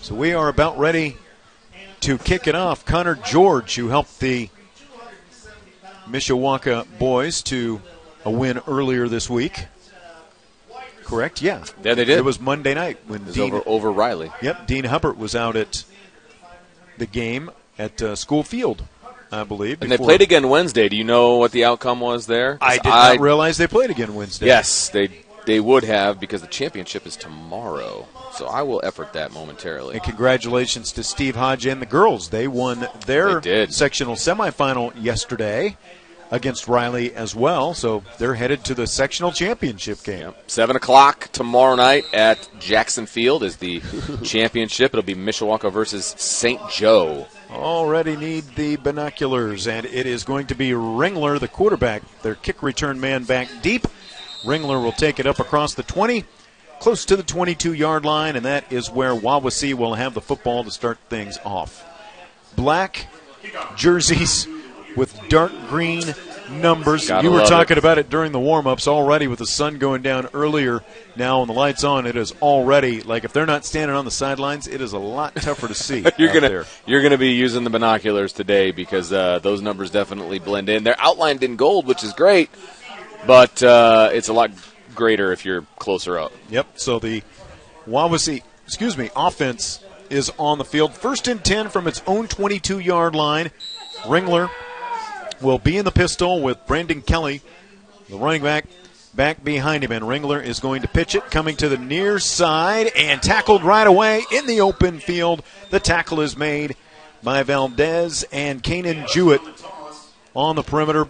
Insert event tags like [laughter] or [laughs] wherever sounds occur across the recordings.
So we are about ready to kick it off. Connor George, who helped the Mishawaka boys to a win earlier this week. Correct? Yeah. Yeah, they did. It was Monday night when Dean over, over Riley. Yep, Dean Hubbard was out at the game at uh, School Field, I believe. And they played again Wednesday. Do you know what the outcome was there? I did not realize they played again Wednesday. Yes, they they would have because the championship is tomorrow. So I will effort that momentarily. And congratulations to Steve Hodge and the girls. They won their They sectional semifinal yesterday against Riley as well. So they're headed to the sectional championship game. Yep. Seven o'clock tomorrow night at Jackson Field is the [laughs] championship. It'll be Mishawaka versus St. Joe. Already need the binoculars, and it is going to be Ringler, the quarterback, their kick return man back deep. Ringler will take it up across the 20, close to the 22 yard line, and that is where Wawasee will have the football to start things off. Black jerseys with dark green numbers. Gotta you were talking it. about it during the warm ups already with the sun going down earlier. Now, when the lights on, it is already like if they're not standing on the sidelines, it is a lot tougher to see. [laughs] You're gonna there. you're gonna be using the binoculars today because uh, those numbers definitely blend in. They're outlined in gold, which is great, but uh, it's a lot greater if you're closer up. Yep. So the Wawasee, excuse me, offense is on the field. First and 10 from its own 22 yard line. Ringler will be in the pistol with Brandon Kelly, the running back, back behind him. And Ringler is going to pitch it, coming to the near side and tackled right away in the open field. The tackle is made by Valdez and Kanan Jewett on the perimeter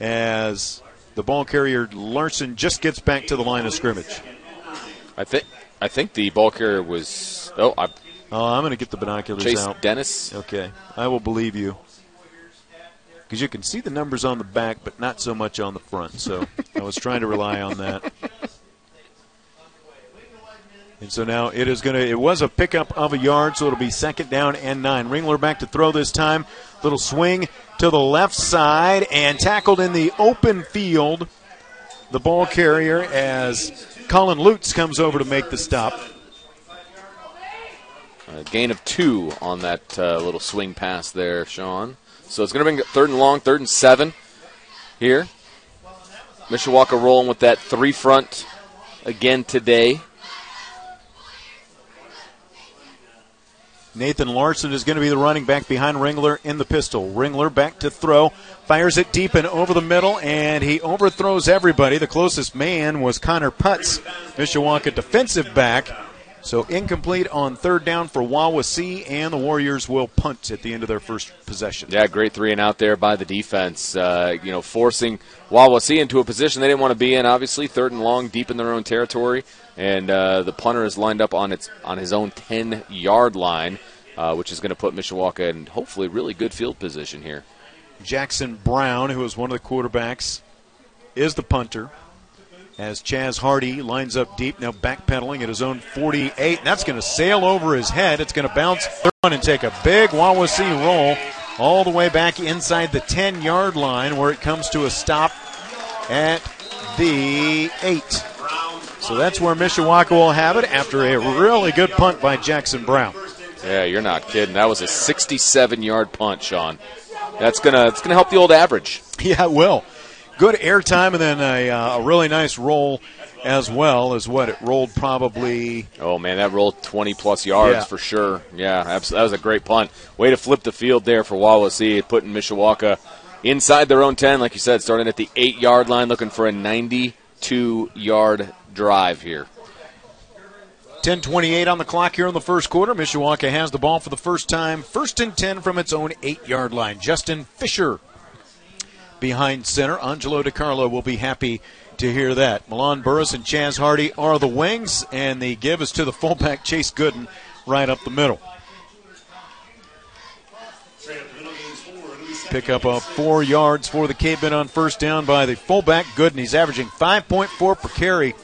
as the ball carrier Larson just gets back to the line of scrimmage. I think I think the ball carrier was oh I, Oh, I'm going to get the binoculars Chase out. Dennis. Okay, I will believe you. Because you can see the numbers on the back, but not so much on the front. So [laughs] I was trying to rely on that. And so now it is going to. It was a pickup of a yard, so it'll be second down and nine. Ringler back to throw this time. Little swing to the left side and tackled in the open field. The ball carrier as Colin Lutz comes over to make the stop. A gain of two on that uh, little swing pass there, Sean. So it's going to bring third and long, third and seven here. Mishawaka rolling with that three front again today. Nathan Larson is going to be the running back behind Ringler in the pistol. Ringler back to throw, fires it deep and over the middle, and he overthrows everybody. The closest man was Connor Putz, Mishawaka defensive back. So incomplete on third down for Wawasee, and the Warriors will punt at the end of their first possession. Yeah, great three and out there by the defense. Uh, you know, forcing Wawasee into a position they didn't want to be in. Obviously, third and long, deep in their own territory, and uh, the punter is lined up on its on his own ten yard line, uh, which is going to put Mishawaka in hopefully really good field position here. Jackson Brown, who is one of the quarterbacks, is the punter. As Chaz Hardy lines up deep, now backpedaling at his own 48. And that's going to sail over his head. It's going to bounce and take a big Wawasee roll all the way back inside the 10 yard line where it comes to a stop at the 8. So that's where Mishawaka will have it after a really good punt by Jackson Brown. Yeah, you're not kidding. That was a 67 yard punt, Sean. That's gonna it's gonna help the old average. [laughs] Yeah, it will. Good air time and then a, uh, a really nice roll as well as what it rolled probably. Oh man, that rolled 20 plus yards Yeah. for sure. Yeah, that was a great punt. Way to flip the field there for Wallace Wawasee, putting Mishawaka inside their own 10, like you said, starting at the eight yard line, looking for a 92 yard drive here. 10:28 on the clock here in the first quarter. Mishawaka has the ball for the first time, first and 10 from its own eight-yard line. Justin Fisher behind center. Angelo DiCarlo will be happy to hear that. Milan Burris and Chaz Hardy are the wings, and the give is to the fullback Chase Gooden right up the middle. Pick up a four yards for the Cavemen on first down by the fullback Gooden. He's averaging 5.4 per carry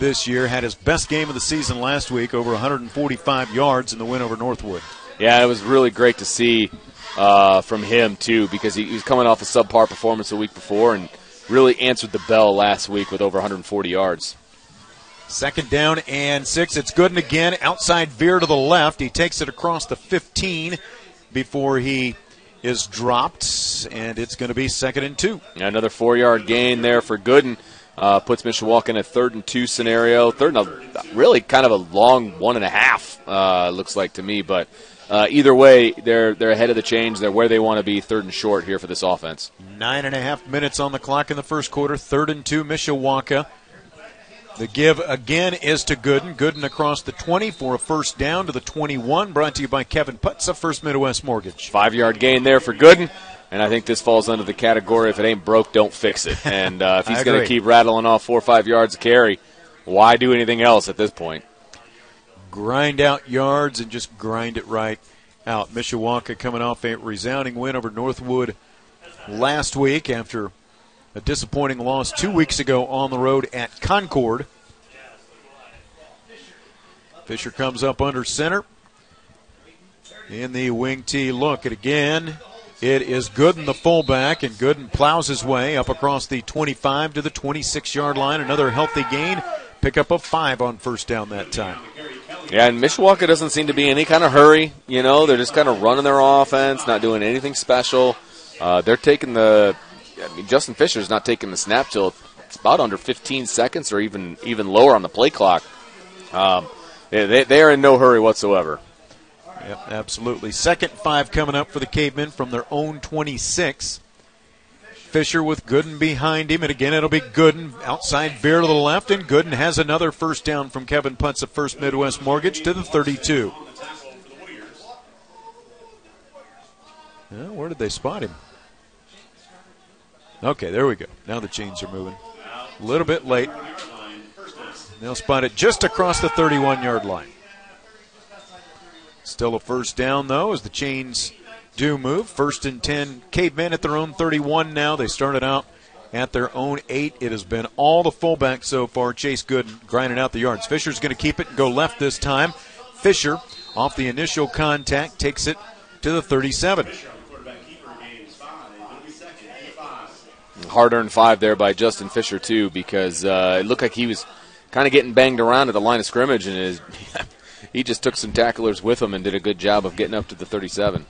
this year. Had his best game of the season last week, over 145 yards in the win over Northwood. Yeah, it was really great to see uh, from him too, because he, he was coming off a subpar performance the week before and really answered the bell last week with over 140 yards. Second down and six. It's Gooden again. Outside veer to the left. He takes it across the 15 before he is dropped, and it's going to be second and two. Another four yard gain there for Gooden. Uh, puts Mishawaka in a third and two scenario. Third and a, really kind of a long one and a half, uh, looks like to me. But uh, either way, they're they're ahead of the change. They're where they want to be, third and short here for this offense. Nine and a half minutes on the clock in the first quarter. Third and two, Mishawaka. The give again is to Gooden. Gooden across the 20 for a first down to the 21. Brought to you by Kevin Putz of First Midwest Mortgage. Five yard gain there for Gooden. And I think this falls under the category if it ain't broke, don't fix it. [laughs] And uh, if he's going to keep rattling off four or five yards of carry, why do anything else at this point? Grind out yards and just grind it right out. Mishawaka coming off a resounding win over Northwood last week after a disappointing loss two weeks ago on the road at Concord. Fisher comes up under center. In the wing T look at again. It is Gooden, the fullback, and Gooden plows his way up across the 25 to the 26 yard line. Another healthy gain. Pick up a five on first down that time. Yeah, and Mishawaka doesn't seem to be in any kind of hurry. You know, they're just kind of running their offense, not doing anything special. Uh, they're taking the I mean, Justin Fisher's not taking the snap till it's about under 15 seconds or even even lower on the play clock. Um, they, they are in no hurry whatsoever. Yep, absolutely. Second five coming up for the Cavemen from their own 26. Fisher with Gooden behind him, and again it'll be Gooden outside veer to the left, and Gooden has another first down from Kevin Putz of First Midwest Mortgage to the 32. Well, where did they spot him? Okay, there we go. Now the chains are moving. A little bit late. They'll spot it just across the 31 yard line. Still a first down, though, as the chains do move. First and 10, Cavemen at their own 31 now. They started out at their own eight. It has been all the fullback so far. Chase Good grinding out the yards. Fisher's going to keep it and go left this time. Fisher, off the initial contact, takes it to the 37. hard earned five there by Justin Fisher too, because uh, it looked like he was kind of getting banged around at the line of scrimmage, and his, [laughs] he just took some tacklers with him and did a good job of getting up to the 37.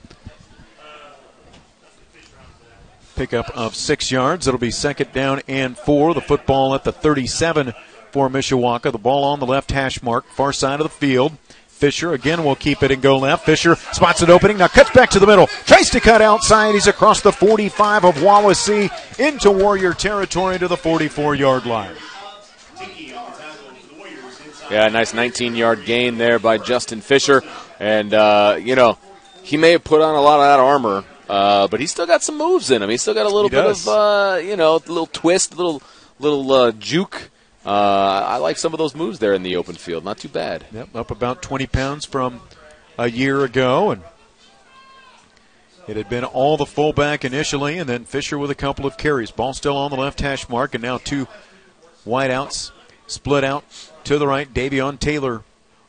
Pickup of six yards. It'll be second down and four. The football at the 37 for Mishawaka. The ball on the left hash mark, far side of the field. Fisher again will keep it and go left. Fisher spots an opening, now cuts back to the middle, tries to cut outside. He's across the 45 of Wawasee into Warrior territory to the 44 yard line. Yeah, nice 19 yard gain there by Justin Fisher. And, uh, you know, he may have put on a lot of that armor, uh, but he's still got some moves in him. He's still got a little bit of, uh, you know, a little twist, a little, little uh, juke uh, I like some of those moves there in the open field. Not too bad. Yep, up about 20 pounds from a year ago, and it had been all the fullback initially, and then Fisher with a couple of carries. Ball still on the left hash mark, and now two wideouts split out to the right. Davion Taylor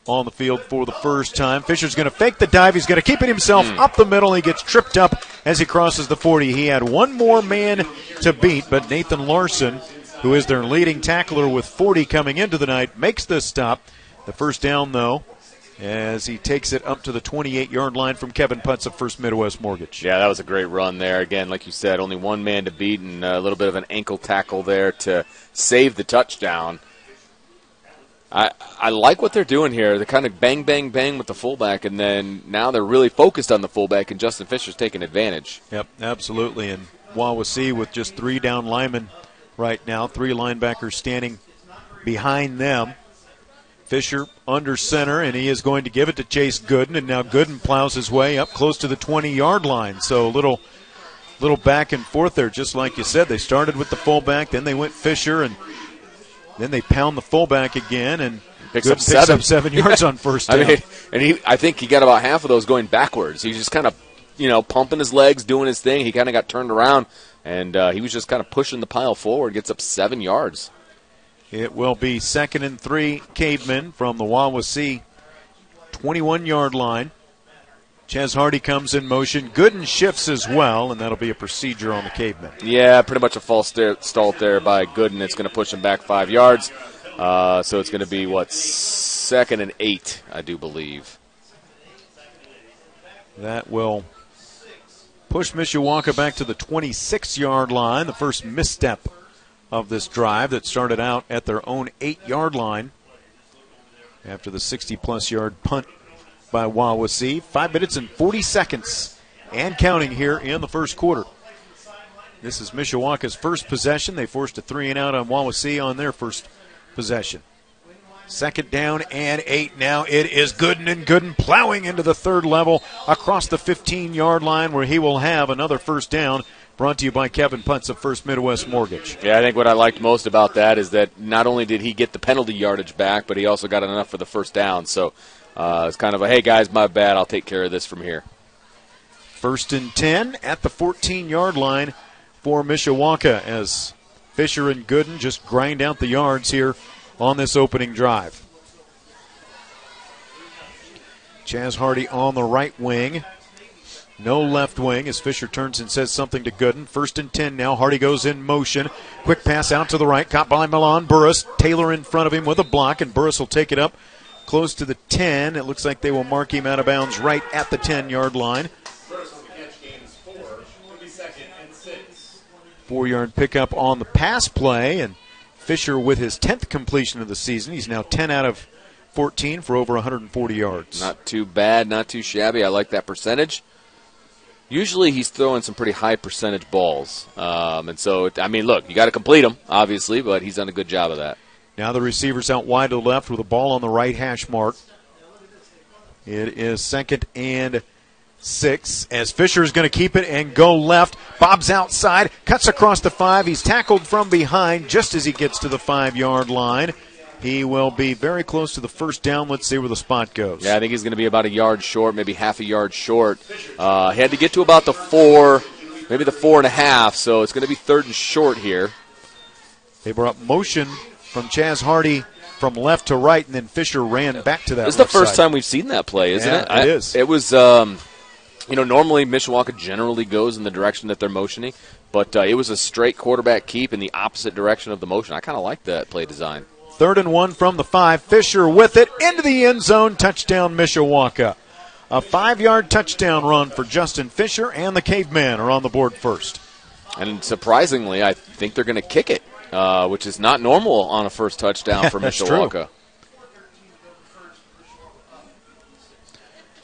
on the field for the first time. Fisher's going to fake the dive. He's going to keep it himself mm. up the middle. He gets tripped up as he crosses the 40. He had one more man to beat, but Nathan Larson who is their leading tackler with 40 coming into the night, makes the stop. The first down, though, as he takes it up to the 28 yard line from Kevin Putz of First Midwest Mortgage. Yeah, that was a great run there. Again, like you said, only one man to beat and a little bit of an ankle tackle there to save the touchdown. I, I like what they're doing here. They're kind of bang, bang, bang with the fullback, and then now they're really focused on the fullback, and Justin Fisher's taking advantage. Yep, absolutely. And Wawasee with just three down linemen right now. Three linebackers standing behind them. Fisher under center, and he is going to give it to Chase Gooden, and now Gooden plows his way up close to the 20-yard line. So a little, little back and forth there, just like you said. They started with the fullback, then they went Fisher, and then they pound the fullback again, and picks, Gooden up, seven. up seven [laughs] yards on first down. I mean, and he, I think he got about half of those going backwards. He's just kind of, you know, pumping his legs, doing his thing. He kind of got turned around and uh, he was just kind of pushing the pile forward. Gets up seven yards. It will be second and three, Cavemen from the Wawasee 21 yard line. Chaz Hardy comes in motion. Gooden shifts as well, and that'll be a procedure on the Cavemen. Yeah, pretty much a false start there by Gooden. It's going to push him back five yards. Uh, so it's going to be what second and eight, I do believe. That will push Mishawaka back to the 26 yard line. The first misstep of this drive that started out at their own eight yard line after the 60 plus yard punt by Wawasee. Five minutes and 40 seconds and counting here in the first quarter. This is Mishawaka's first possession. They forced a three and out on Wawasee on their first possession. Second down and eight. Now it is Gooden and Gooden plowing into the third level across the 15 yard line where he will have another first down. Brought to you by Kevin Putz of First Midwest Mortgage. Yeah, I think what I liked most about that is that not only did he get the penalty yardage back, but he also got enough for the first down. So uh, it's kind of a hey guys, my bad. I'll take care of this from here. First and 10 at the 14 yard line for Mishawaka as Fisher and Gooden just grind out the yards here on this opening drive. Chaz Hardy on the right wing. No left wing as Fisher turns and says something to Gooden. First and 10 now. Hardy goes in motion. Quick pass out to the right. Caught by Milan Burris. Taylor in front of him with a block, and Burris will take it up close to the 10. It looks like they will mark him out of bounds right at the 10 yard line. Four yard pickup on the pass play, and Fisher with his 10th completion of the season. He's now 10 out of 14 for over 140 yards. Not too bad, not too shabby. I like that percentage. Usually he's throwing some pretty high percentage balls. Um, and so, I mean, look, you got to complete them, obviously, but he's done a good job of that. Now the receiver's out wide to the left with a ball on the right hash mark. It is second and six as Fisher is going to keep it and go left. Bob's outside, cuts across the five. He's tackled from behind just as he gets to the five yard line. He will be very close to the first down. Let's see where the spot goes. Yeah, I think he's going to be about a yard short, maybe half a yard short. Uh, he had to get to about the four, maybe the four and a half, so it's going to be third and short here. They brought motion from Chaz Hardy from left to right, and then Fisher ran back to that. This is the first side. time we've seen that play, isn't Yeah, it? it I, is. It was. Um, you know, normally Mishawaka generally goes in the direction that they're motioning, but uh, it was a straight quarterback keep in the opposite direction of the motion. I kind of like that play design. Third and one from the five. Fisher with it into the end zone. Touchdown, Mishawaka. A five yard touchdown run for Justin Fisher, and the Cavemen are on the board first. And surprisingly, I think they're going to kick it, uh, which is not normal on a first touchdown [laughs] for That's true.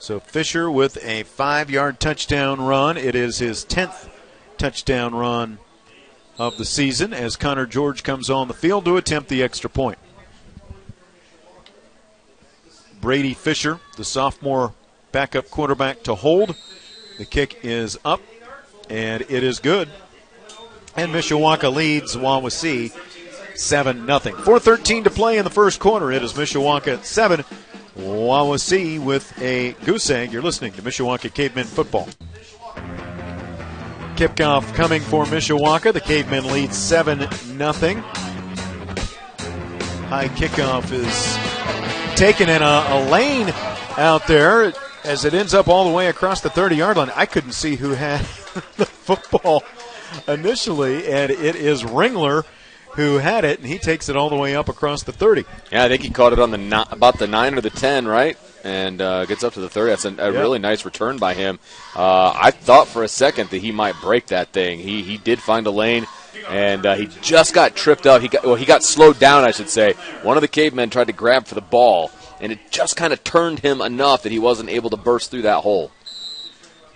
So Fisher with a five yard touchdown run. It is his 10th touchdown run of the season as Connor George comes on the field to attempt the extra point. Brady Fisher, the sophomore backup quarterback, to hold. The kick is up, and it is good. And Mishawaka leads Wawasee 7 0. 4.13 to play in the first quarter. It is Mishawaka at 7. Wawasee with a goose egg. You're listening to Mishawaka Cavemen Football. Kickoff coming for Mishawaka. The Cavemen lead 7 0. High kickoff is taken in a, a lane out there as it ends up all the way across the 30 yard line. I couldn't see who had [laughs] the football initially, and it is Ringler who had it, and he takes it all the way up across the 30. Yeah, I think he caught it on the about the nine or the ten, right? And uh, gets up to the thirty. That's a, a Yeah. really nice return by him. Uh, I thought for a second that he might break that thing. He he did find a lane, and uh, he just got tripped up. He got well, he got slowed down, I should say. One of the cavemen tried to grab for the ball, and it just kind of turned him enough that he wasn't able to burst through that hole.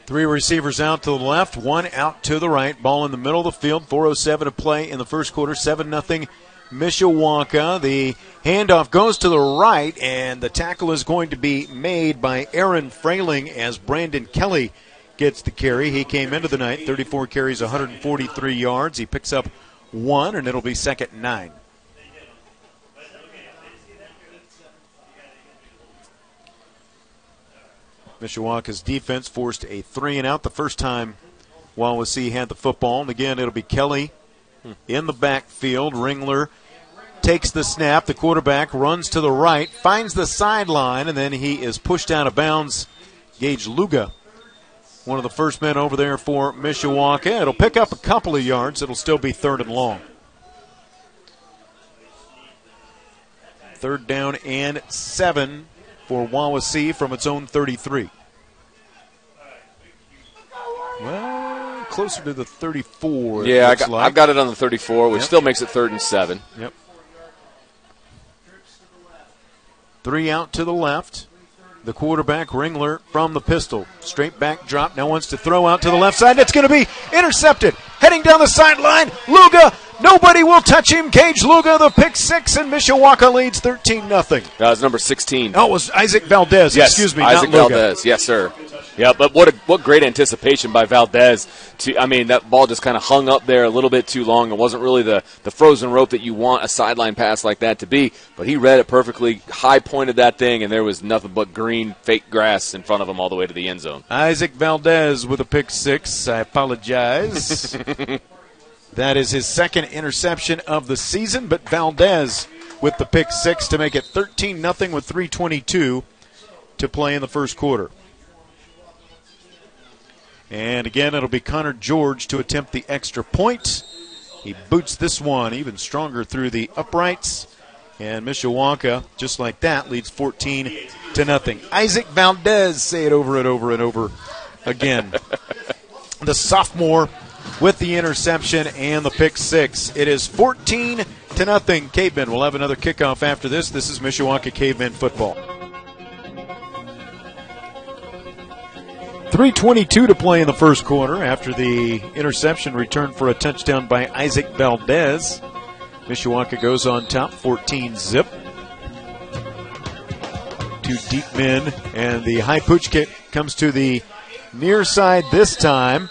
Three receivers out to the left, one out to the right. Ball in the middle of the field. 4.07 to play in the first quarter. 7 0 Mishawaka. The handoff goes to the right, and the tackle is going to be made by Aaron Frailing as Brandon Kelly gets the carry. He came into the night, 34 carries, 143 yards. He picks up one, and it'll be second nine. Mishawaka's defense forced a three and out the first time Wawasee had the football. And again, it'll be Kelly in the backfield. Ringler takes the snap. The quarterback runs to the right, finds the sideline, and then he is pushed out of bounds. Gage Luga, one of the first men over there for Mishawaka. It'll pick up a couple of yards. It'll still be third and long. Third down and seven for Wawasee from its own 33. Well, closer to the 34. Yeah, I got, like. I've got it on the 34, which Yep. still makes it third and seven. Yep. Three out to the left. The quarterback, Ringler, from the pistol. Straight back drop. Now wants to throw out to the left side. It's going to be intercepted. Heading down the sideline. Luga. Nobody will touch him. Gage Luga, the pick six, and Mishawaka leads 13 0. That was number 16. Oh, it was Isaac Valdez. Yes, Excuse me, Isaac not Luga. Valdez. Yes, sir. Yeah, but what a, what great anticipation by Valdez. To I mean, that ball just kind of hung up there a little bit too long. It wasn't really the the frozen rope that you want a sideline pass like that to be. But he read it perfectly, high pointed that thing, and there was nothing but green fake grass in front of him all the way to the end zone. Isaac Valdez with a pick six. I apologize. [laughs] [laughs] that is his second interception of the season, but Valdez with the pick six to make it 13 0 with 322 to play in the first quarter. And again, it'll be Connor George to attempt the extra point. He boots this one even stronger through the uprights. And Mishawaka, just like that, leads 14 to nothing. Isaac Valdez, say it over and over and over again. [laughs] the sophomore with the interception and the pick six. It is 14 to nothing. Cavemen will have another kickoff after this. This is Mishawaka Cavemen football. 322 to play in the first quarter after the interception return for a touchdown by Isaac Valdez. Mishawaka goes on top 14 zip. Two deep men, and the high pooch kick comes to the near side this time.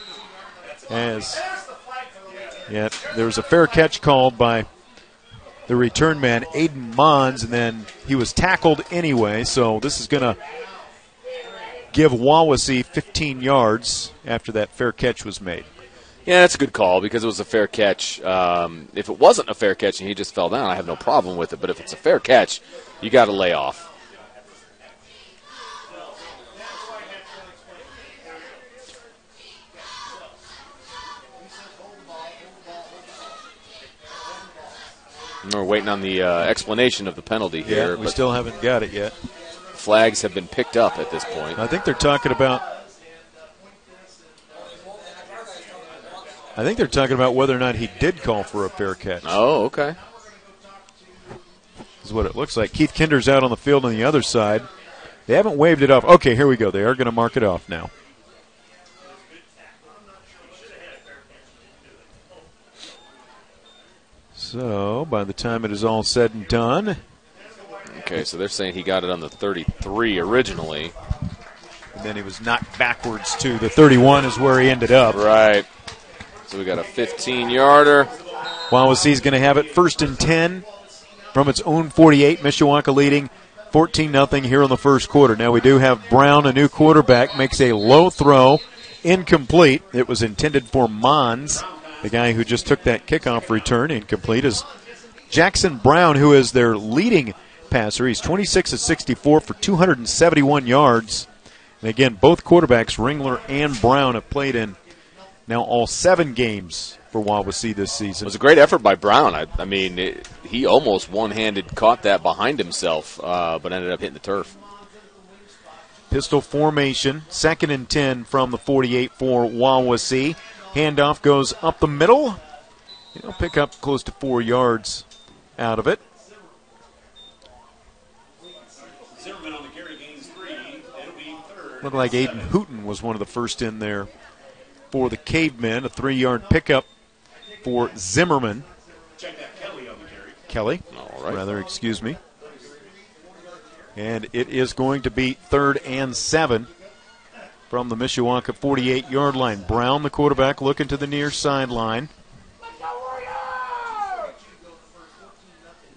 As yeah, there was a fair catch called by the return man, Aiden Mons, and then he was tackled anyway. So this is going to give Wawasee 15 yards after that fair catch was made. Yeah, that's a good call because it was a fair catch. Um, if it wasn't a fair catch and he just fell down, I have no problem with it. But if it's a fair catch, you got to lay off. We're waiting on the uh, explanation of the penalty here, Yeah, we still haven't got it yet. flags have been picked up at this point. I think they're talking about. I think they're talking about whether or not he did call for a fair catch. Oh, okay. This is what it looks like. Keith Kinder's out on the field on the other side. They haven't waved it off. Okay, here we go. They are going to mark it off now. So, by the time it is all said and done, Okay, so they're saying he got it on the 33 originally. and then he was knocked backwards to the 31 is where he ended up. Right. So we got a 15 yarder. Wawasee's going to have it first and 10 from its own 48. Mishawaka leading 14 0 here in the first quarter. Now we do have Brown, a new quarterback, makes a low throw, incomplete. It was intended for Mons, the guy who just took that kickoff return. Incomplete is Jackson Brown, who is their leading passer. He's 26 of 64 for 271 yards. And again, both quarterbacks, Ringler and Brown, have played in now all seven games for Wawasee this season. It was a great effort by Brown. I, I mean, it, he almost one-handed caught that behind himself, uh, but ended up hitting the turf. Pistol formation, second and 10 from the 48 for Wawasee. Handoff goes up the middle. He'll pick up close to four yards out of it. Zimmerman on the carry gains three. It'll be third. Looked like Aiden Hooten was one of the first in there for the Cavemen. A three yard pickup for Zimmerman. Kelly on. Kelly, All right. rather, excuse me. And it is going to be third and seven from the Mishawaka 48 yard line. Brown, the quarterback, looking to the near sideline.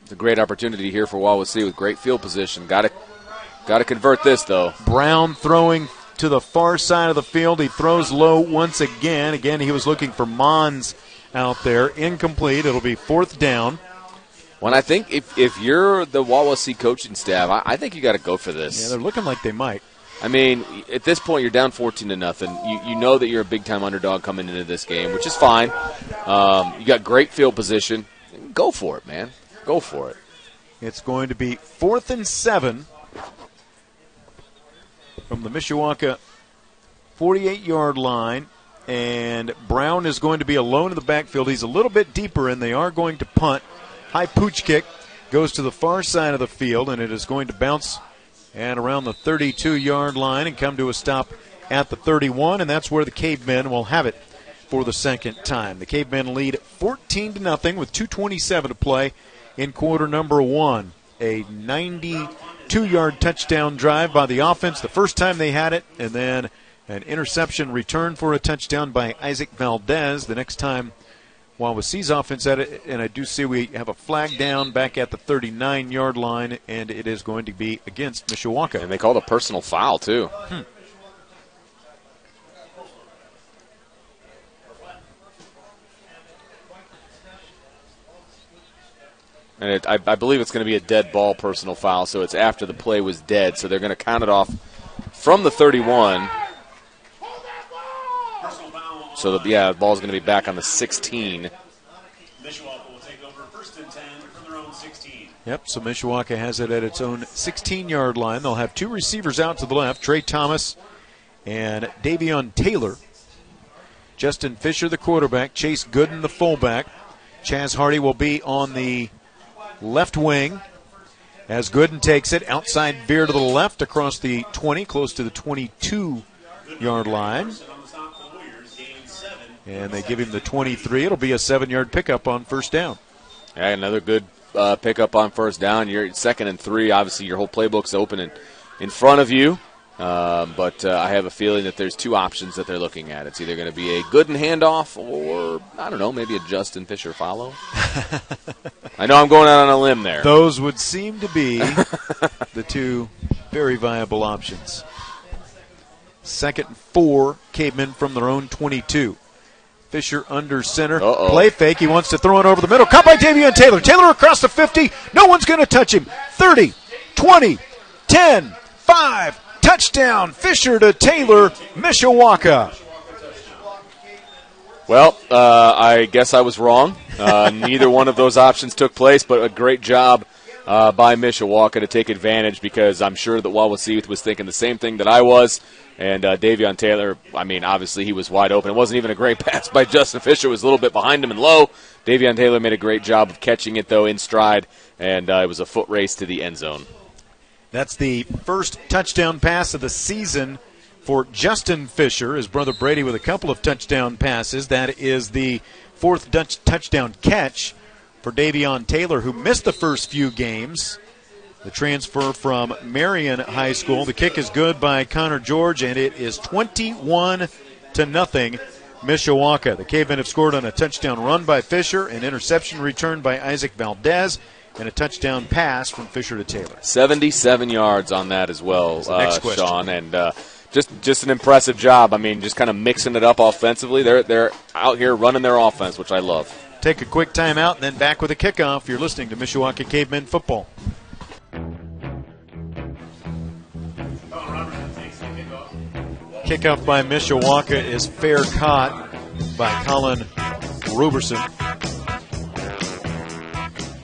It's a great opportunity here for Wawasee with great field position. Got to got to convert this though. Brown throwing to the far side of the field. He throws low once again. Again, he was looking for Mons out there. Incomplete. It'll be fourth down. When I think if, if you're the Wawasee coaching staff, I, I think you got to go for this. Yeah, they're looking like they might. I mean, at this point, you're down 14 to nothing. You, you know that you're a big time underdog coming into this game, which is fine. Um, you got great field position. Go for it, man. Go for it. It's going to be fourth and seven from the Mishawaka 48 yard line. And Brown is going to be alone in the backfield. He's a little bit deeper, and they are going to punt. High pooch kick goes to the far side of the field, and it is going to bounce and around the 32 yard line and come to a stop at the 31, and that's where the Cavemen will have it for the second time. The Cavemen lead 14 to nothing with 2:27 to play in quarter number one. A 92 yard touchdown drive by the offense the first time they had it, and then an interception return for a touchdown by Isaac Valdez the next time Wawasee's offense had it. And I do see we have a flag down back at the 39 yard line, and it is going to be against Mishawaka. And they called a personal foul, too. Hmm. And it, I, I believe it's going to be a dead ball personal foul, so it's after the play was dead. So they're going to count it off from the 31. Personal foul on So, the, yeah, the ball's going to be back on the 16. Mishawaka will take over first and 10 from their own 16. Yep, so Mishawaka has it at its own 16 yard line. They'll have two receivers out to the left Trey Thomas and Davion Taylor. Justin Fisher, the quarterback. Chase Gooden, the fullback. Chaz Hardy will be on the left wing as Gooden takes it. Outside veer to the left across the 20, close to the 22 yard line. And on the stop for the Warriors, gain seven. And they give him the 23. It'll be a seven yard pickup on first down. Yeah, another good uh, pickup on first down. You're second and three. Obviously, your whole playbook's open in, in front of you. Um, but uh, I have a feeling that there's two options that they're looking at. It's either going to be a Gooden handoff or, I don't know, maybe a Justin Fisher follow. [laughs] I know I'm going out on a limb there. Those would seem to be the two very viable options. Second and four, Cavemen from their own 22. Fisher under center. Uh-oh. Play fake. He wants to throw it over the middle. Caught by Davion Taylor. Taylor across the 50. No one's going to touch him. 30, 20, 10, 5. Touchdown. Fisher to Taylor. Mishawaka. Well, uh, I guess I was wrong. Uh, [laughs] neither one of those options took place, but a great job uh, by Mishawaka to take advantage because I'm sure that Wawasee was thinking the same thing that I was. And uh, Davion Taylor, I mean, obviously he was wide open. It wasn't even a great [laughs] pass by Justin Fisher. It was a little bit behind him and low. Davion Taylor made a great job of catching it, though, in stride, and uh, it was a foot race to the end zone. That's the first touchdown pass of the season for Justin Fisher. His brother Brady with a couple of touchdown passes. That is the fourth touchdown catch for Davion Taylor, who missed the first few games. The transfer from Marion High School. The kick is good by Connor George, and it is 21 to nothing. Mishawaka. The Cavemen have scored on a touchdown run by Fisher, an interception return by Isaac Valdez, and a touchdown pass from Fisher to Taylor. 77 yards on that as well, uh. Sean, and uh, just just an impressive job. I mean, just kind of mixing it up offensively. They're they're out here running their offense, which I love. Take a quick timeout and then back with a kickoff. You're listening to Mishawaka Cavemen Football. Kickoff by Mishawaka is fair caught by Colin Roberson.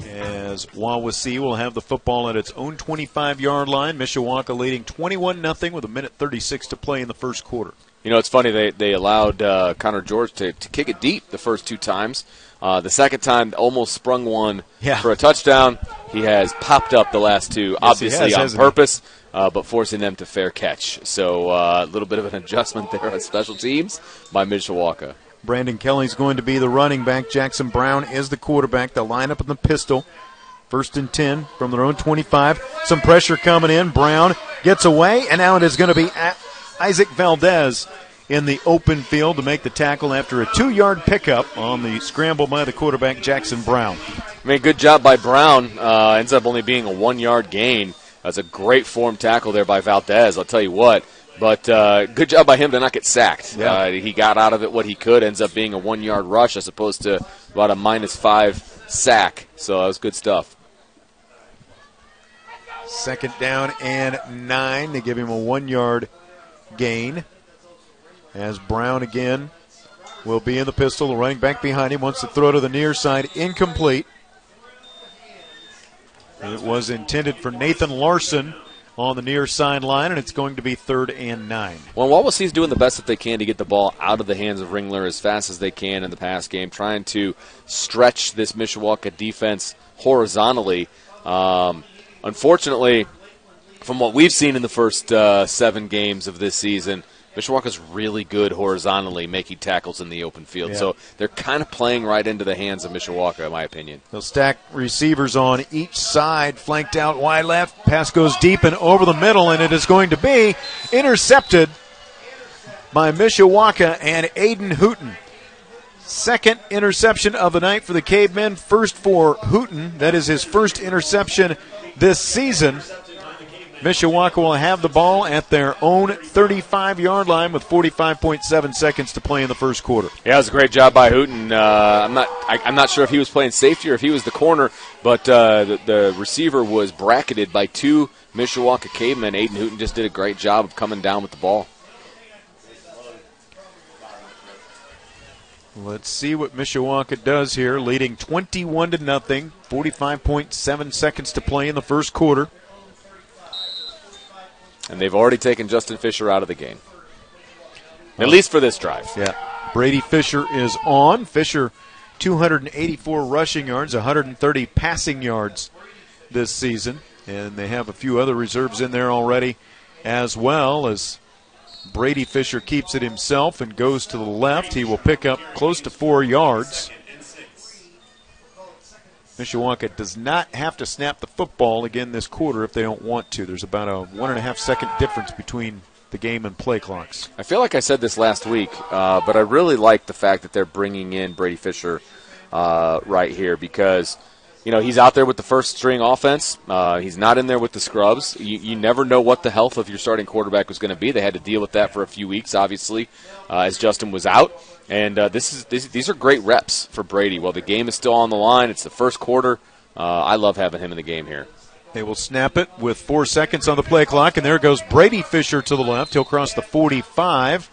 As Wawasee will have the football at its own 25 yard line. Mishawaka leading 21 0 with a minute 36 to play in the first quarter. You know, it's funny they they allowed uh, Connor George to, to kick it deep the first two times. Uh, the second time, almost sprung one Yeah. for a touchdown. He has popped up the last two, he obviously has, on purpose, uh, but forcing them to fair catch. So uh, a little bit of an [laughs] adjustment there on special teams by Mishawaka. Brandon Kelly's going to be the running back. Jackson Brown is the quarterback. They'll line up in the pistol. First and 10 from their own 25. Some pressure coming in. Brown gets away, and now it is going to be A- Isaac Valdez in the open field to make the tackle after a two yard pickup on the scramble by the quarterback, Jackson Brown. I mean, good job by Brown. Uh, ends up only being a one yard gain. That's a great form tackle there by Valdez. I'll tell you what. But uh, good job by him to not get sacked. Yeah. Uh, he got out of it what he could. Ends up being a one yard rush as opposed to about a minus five sack. So that was good stuff. Second down and nine. They give him a one yard gain. As Brown again will be in the pistol. The running back behind him wants to throw to the near side. Incomplete. It was intended for Nathan Larson on the near sideline, and it's going to be third and nine. Well, Wawasee's doing the best that they can to get the ball out of the hands of Ringler as fast as they can in the pass game, trying to stretch this Mishawaka defense horizontally. Um, unfortunately, from what we've seen in the first uh, seven games of this season, Mishawaka's really good horizontally making tackles in the open field. Yeah. So they're kind of playing right into the hands of Mishawaka, in my opinion. They'll stack receivers on each side, flanked out wide left. Pass goes deep and over the middle, and it is going to be intercepted by Mishawaka and Aiden Hooten. Second interception of the night for the Cavemen. First for Hooten. That is his first interception this season. Mishawaka will have the ball at their own 35 yard line with 45.7 seconds to play in the first quarter. Yeah, it was a great job by Hooten. Uh, I'm not. I, I'm not sure if he was playing safety or if he was the corner, but uh, the, the receiver was bracketed by two Mishawaka cavemen. Aiden Hooten just did a great job of coming down with the ball. Let's see what Mishawaka does here, leading 21 to nothing. 45.7 seconds to play in the first quarter. And they've already taken Justin Fisher out of the game, at least for this drive. Yeah. Brady Fisher is on. Fisher, 284 rushing yards, 130 passing yards this season. And they have a few other reserves in there already, as well as Brady Fisher keeps it himself and goes to the left. He will pick up close to four yards. Mishawaka does not have to snap the football again this quarter if they don't want to. There's about a one and a half second difference between the game and play clocks. I feel like I said this last week, uh, but I really like the fact that they're bringing in Brady Fisher uh, right here because, you know, he's out there with the first string offense. Uh, he's not in there with the scrubs. You, you never know what the health of your starting quarterback was going to be. They had to deal with that for a few weeks, obviously, uh, as Justin was out. And uh, this is this, these are great reps for Brady. While the game is still on the line, it's the first quarter. Uh, I love having him in the game here. They will snap it with four seconds on the play clock, and there goes Brady Fisher to the left. He'll cross the 45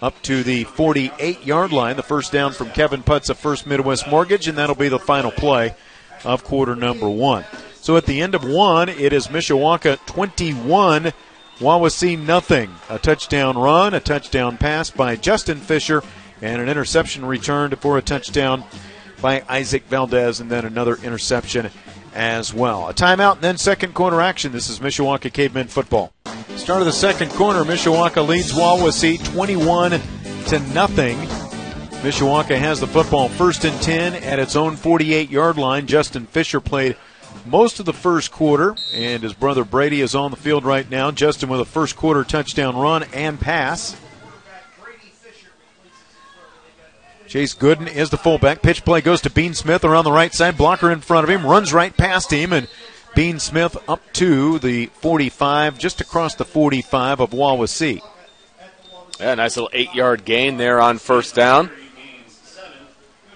up to the 48 yard line. The first down from Kevin Putz of First Midwest Mortgage, and that'll be the final play of quarter number one. So at the end of one, it is Mishawaka 21, Wawasee nothing. A touchdown run, a touchdown pass by Justin Fisher, and an interception returned for a touchdown by Isaac Valdez, and then another interception as well. A timeout and then second quarter action. This is Mishawaka Cavemen football. Start of the second quarter, Mishawaka leads Wawasee 21 to nothing. Mishawaka has the football first and 10 at its own 48 yard line. Justin Fisher played most of the first quarter, and his brother Brady is on the field right now. Justin with a first quarter touchdown run and pass. Chase Gooden is the fullback. Pitch play goes to Bean Smith around the right side. Blocker in front of him. Runs right past him. And Bean Smith up to the 45, just across the 45 of Wawasee. Yeah, nice little eight yard gain there on first down.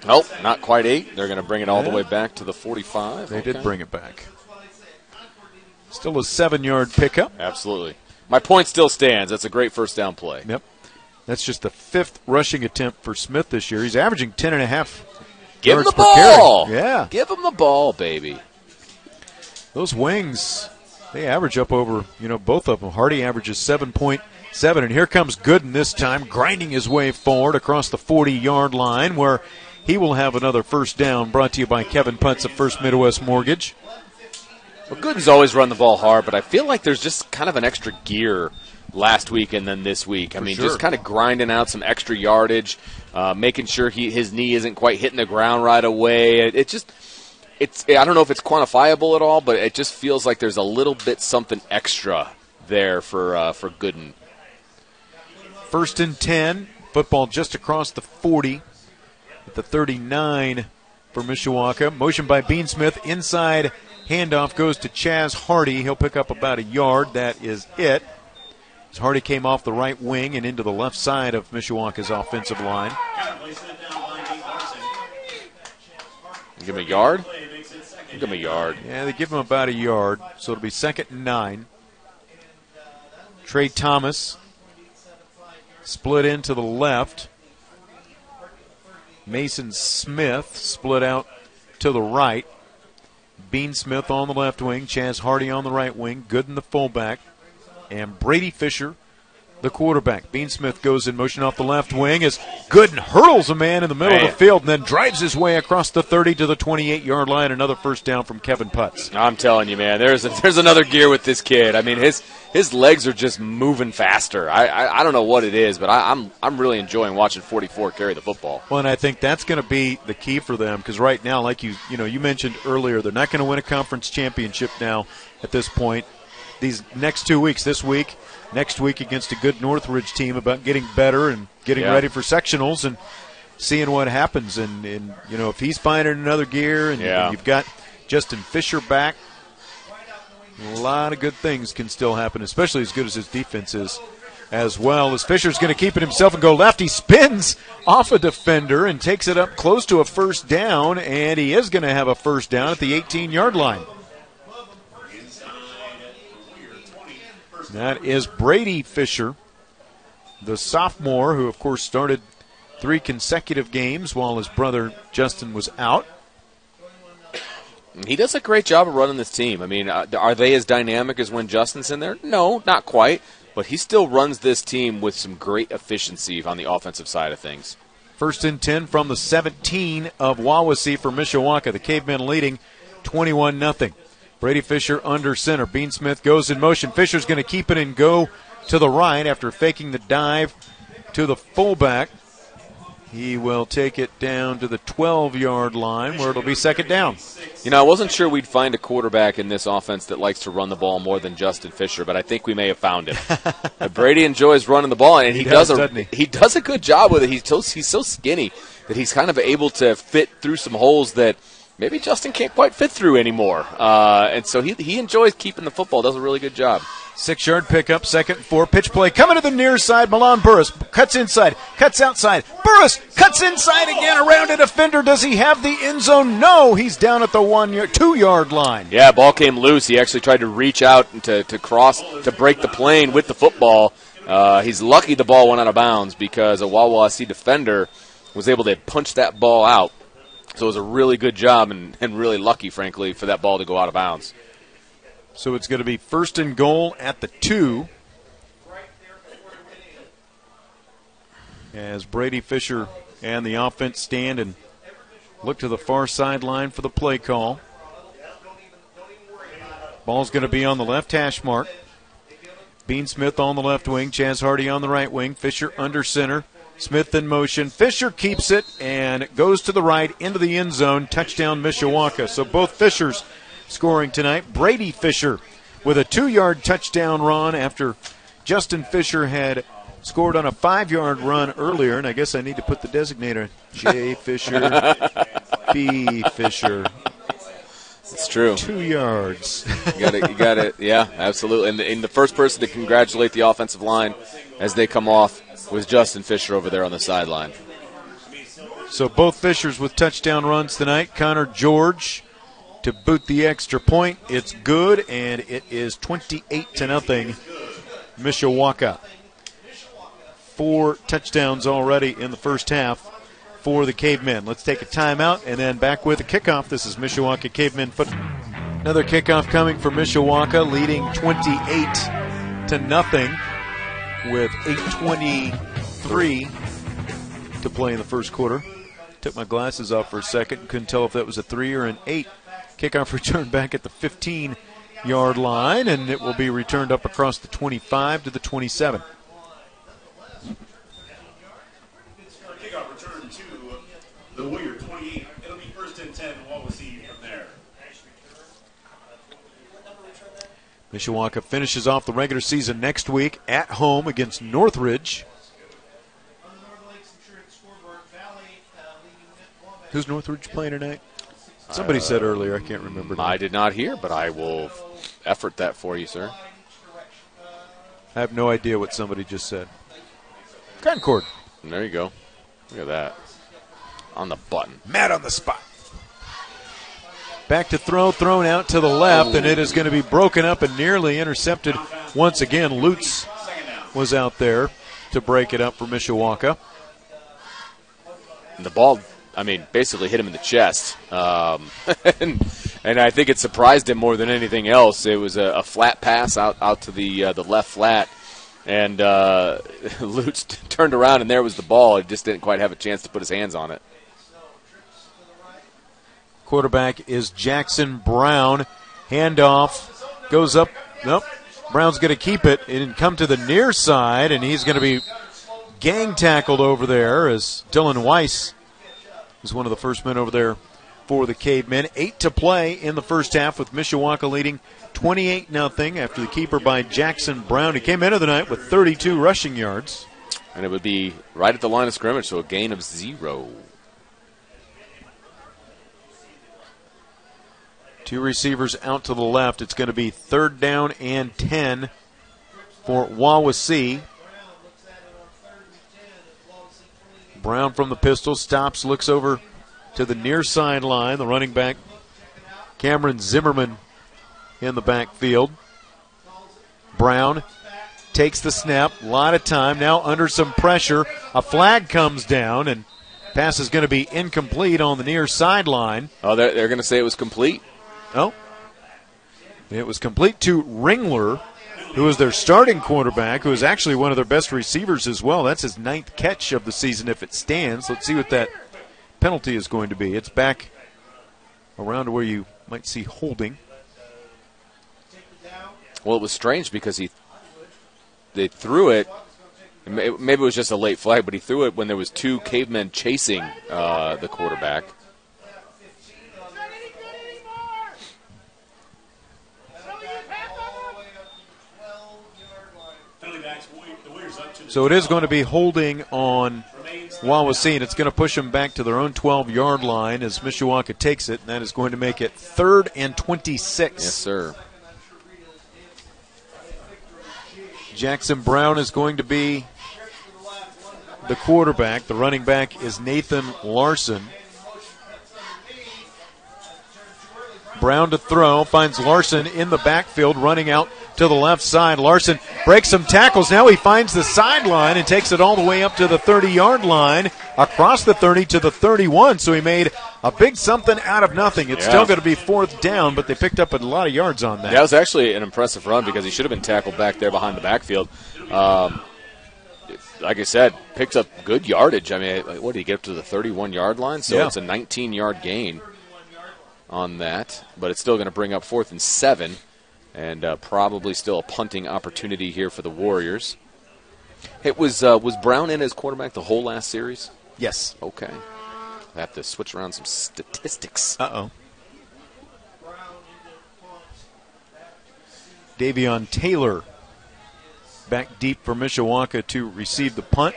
Nope, not quite eight. They're going to bring it all the way back to the 45. They Okay. did bring it back. Still a seven yard pickup. Absolutely. My point still stands. That's a great first down play. Yep. That's just the fifth rushing attempt for Smith this year. He's averaging 10 and a half Give him yards the per ball. Yeah. Give him the ball, baby. Those wings, they average up over, you know, both of them. Hardy averages 7.7, and here comes Gooden this time, grinding his way forward across the 40 yard line where he will have another first down brought to you by Kevin Putz of First Midwest Mortgage. Well, Gooden's always run the ball hard, but I feel like there's just kind of an extra gear last week and then this week. I mean, sure. just kind of grinding out some extra yardage, uh, making sure he his knee isn't quite hitting the ground right away. It, it just it's I don't know if it's quantifiable at all, but it just feels like there's a little bit something extra there for uh, for Gooden. First and 10, football just across the 40 at the 39 for Mishawaka. Motion by Bean Smith. Inside handoff goes to Chaz Hardy. He'll pick up about a yard. That is it. As Hardy came off the right wing and into the left side of Mishawaka's offensive line. Placing it down by Nate Larson. Give him a yard. Play makes it second. Give him a yard. Yeah, they give him about a yard, so it'll be second and nine. Trey Thomas split into the left. Mason Smith split out to the right. Bean Smith on the left wing, Chaz Hardy on the right wing, Gooden the fullback, and Brady Fisher the quarterback. Bean Smith goes in motion off the left wing as Gooden hurls a man in the middle Man. of the field and then drives his way across the 30 to the 28 yard line. Another first down from Kevin Putz. I'm telling you, man. There's a, [laughs] there's another gear with this kid. I mean, his his legs are just moving faster. I I, I don't know what it is, but I, I'm I'm really enjoying watching 44 carry the football. Well, and I think that's going to be the key for them because right now, like you you know you mentioned earlier, they're not going to win a conference championship now at this point. These next two weeks, this week, next week against a good Northridge team, about getting better and getting Yeah. ready for sectionals and seeing what happens. And, and you know if he's finding another gear, and, Yeah. and you've got Justin Fisher back, a lot of good things can still happen, especially as good as his defense is as well. As Fisher's going to keep it himself and go left, he spins off a defender and takes it up close to a first down, and he is going to have a first down at the 18 yard line. That is Brady Fisher, the sophomore, who, of course, started three consecutive games while his brother Justin was out. He does a great job of running this team. I mean, uh, are they as dynamic as when Justin's in there? No, not quite. But he still runs this team with some great efficiency on the offensive side of things. First and 10 from the 17 of Wawasee for Mishawaka. The Cavemen leading 21 0. Brady Fisher under center. Bean Smith goes in motion. Fisher's going to keep it and go to the right after faking the dive to the fullback. He will take it down to the 12 yard line where it'll be second down. You know, I wasn't sure we'd find a quarterback in this offense that likes to run the ball more than Justin Fisher, but I think we may have found him. [laughs] Brady enjoys running the ball, and he, He does, a doesn't he? does a good job with it. He's so, he's so skinny that he's kind of able to fit through some holes that maybe Justin can't quite fit through anymore. Uh, and so he he enjoys keeping the football. Does a really good job. Six yard pickup, second and four. Pitch play coming to the near side. Milan Burris cuts inside, cuts outside. Burris cuts inside again around a defender. Does he have the end zone? No, he's down at the one yard, two yard line. Yeah, ball came loose. He actually tried to reach out and to, to cross to break the plane with the football. Uh, he's lucky the ball went out of bounds because a Wawasee defender was able to punch that ball out. So it was a really good job and, and really lucky, frankly, for that ball to go out of bounds. So it's going to be first and goal at the two. As Brady Fisher and the offense stand and look to the far sideline for the play call. Ball's going to be on the left hash mark. Bean Smith on the left wing, Chaz Hardy on the right wing, Fisher under center. Smith in motion. Fisher keeps it and goes to the right into the end zone. Touchdown, Mishawaka. So both Fishers scoring tonight. Brady Fisher with a two yard touchdown run after Justin Fisher had scored on a five yard run earlier. And I guess I need to put the designator J. Fisher, B. Fisher. It's true. Two yards. You got it. You got it. Yeah, absolutely. And the, and the first person to congratulate the offensive line as they come off with Justin Fisher over there on the sideline. So both Fishers with touchdown runs tonight. Connor George to boot the extra point. It's good, and it is 28 to nothing. Mishawaka. Four touchdowns already in the first half for the Cavemen. Let's take a timeout and then back with a kickoff. This is Mishawaka Cavemen football. Another kickoff coming for Mishawaka, leading 28 to nothing with 8:23 to play in the first quarter. Took my glasses off for a second. Couldn't tell if that was a three or an eight. Kickoff [laughs] return back at the 15 yard line, and it will be returned up across the 25 to the 27. Kickoff return to the Warrior 28. It'll be first and 10. Wawasee from there. Mishawaka finishes off the regular season next week at home against Northridge. Who's Northridge playing tonight? Somebody said uh, earlier. I can't remember. I did not hear, but I will effort that for you, sir. I have no idea what somebody just said. Concord. There you go. Look at that. On the button. Matt on the spot. Back to throw, thrown out to the left, and it is going to be broken up and nearly intercepted once again. Lutz was out there to break it up for Mishawaka. And the ball, I mean, basically hit him in the chest. Um, [laughs] and, and I think it surprised him more than anything else. It was a, a flat pass out out to the uh, the left flat, and uh, [laughs] Lutz [laughs] turned around and there was the ball. He just didn't quite have a chance to put his hands on it. Quarterback is Jackson Brown. Handoff goes up. Nope. Brown's going to keep it and come to the near side, and he's going to be gang tackled over there as Dylan Weiss is one of the first men over there for the Cavemen. Eight to play in the first half with Mishawaka leading 28 0 after the keeper by Jackson Brown. He came into the night with 32 rushing yards. And it would be right at the line of scrimmage, so a gain of zero. Two receivers out to the left. It's going to be third down and 10 for Wawasee. Brown from the pistol stops, looks over to the near sideline. The running back, Cameron Zimmerman, in the backfield. Brown takes the snap. A lot of time now under some pressure. A flag comes down, and pass is going to be incomplete on the near sideline. Oh, they're, they're going to say it was complete. Oh, it was complete to Ringler, who is their starting quarterback, who is actually one of their best receivers as well. That's his ninth catch of the season if it stands. Let's see what that penalty is going to be. It's back around where you might see holding. Well, it was strange because he they threw it. Maybe it was just a late flag, but he threw it when there was two cavemen chasing uh, the quarterback. So it is going to be holding on Wawasee, and it's going to push them back to their own 12 yard line as Mishawaka takes it, and that is going to make it third and 26. Yes, sir. Jackson Brown is going to be the quarterback. The running back is Nathan Larson. Brown to throw, finds Larson in the backfield, running out to the left side. Larson breaks some tackles. Now he finds the sideline and takes it all the way up to the 30 yard line, across the 30 to the 31. So he made a big something out of nothing. It's Yeah. still going to be fourth down, but they picked up a lot of yards on that. That was actually an impressive run because he should have been tackled back there behind the backfield. Um, like I said, picked up good yardage. I mean, what did he get up to the 31 yard line? So Yeah. it's a 19 yard gain on that, but it's still going to bring up fourth and seven, and uh, probably still a punting opportunity here for the Warriors. It was uh, was Brown in as quarterback the whole last series? Yes. Okay, I have to switch around some statistics. Uh oh. Davion Taylor back deep for Mishawaka to receive the punt.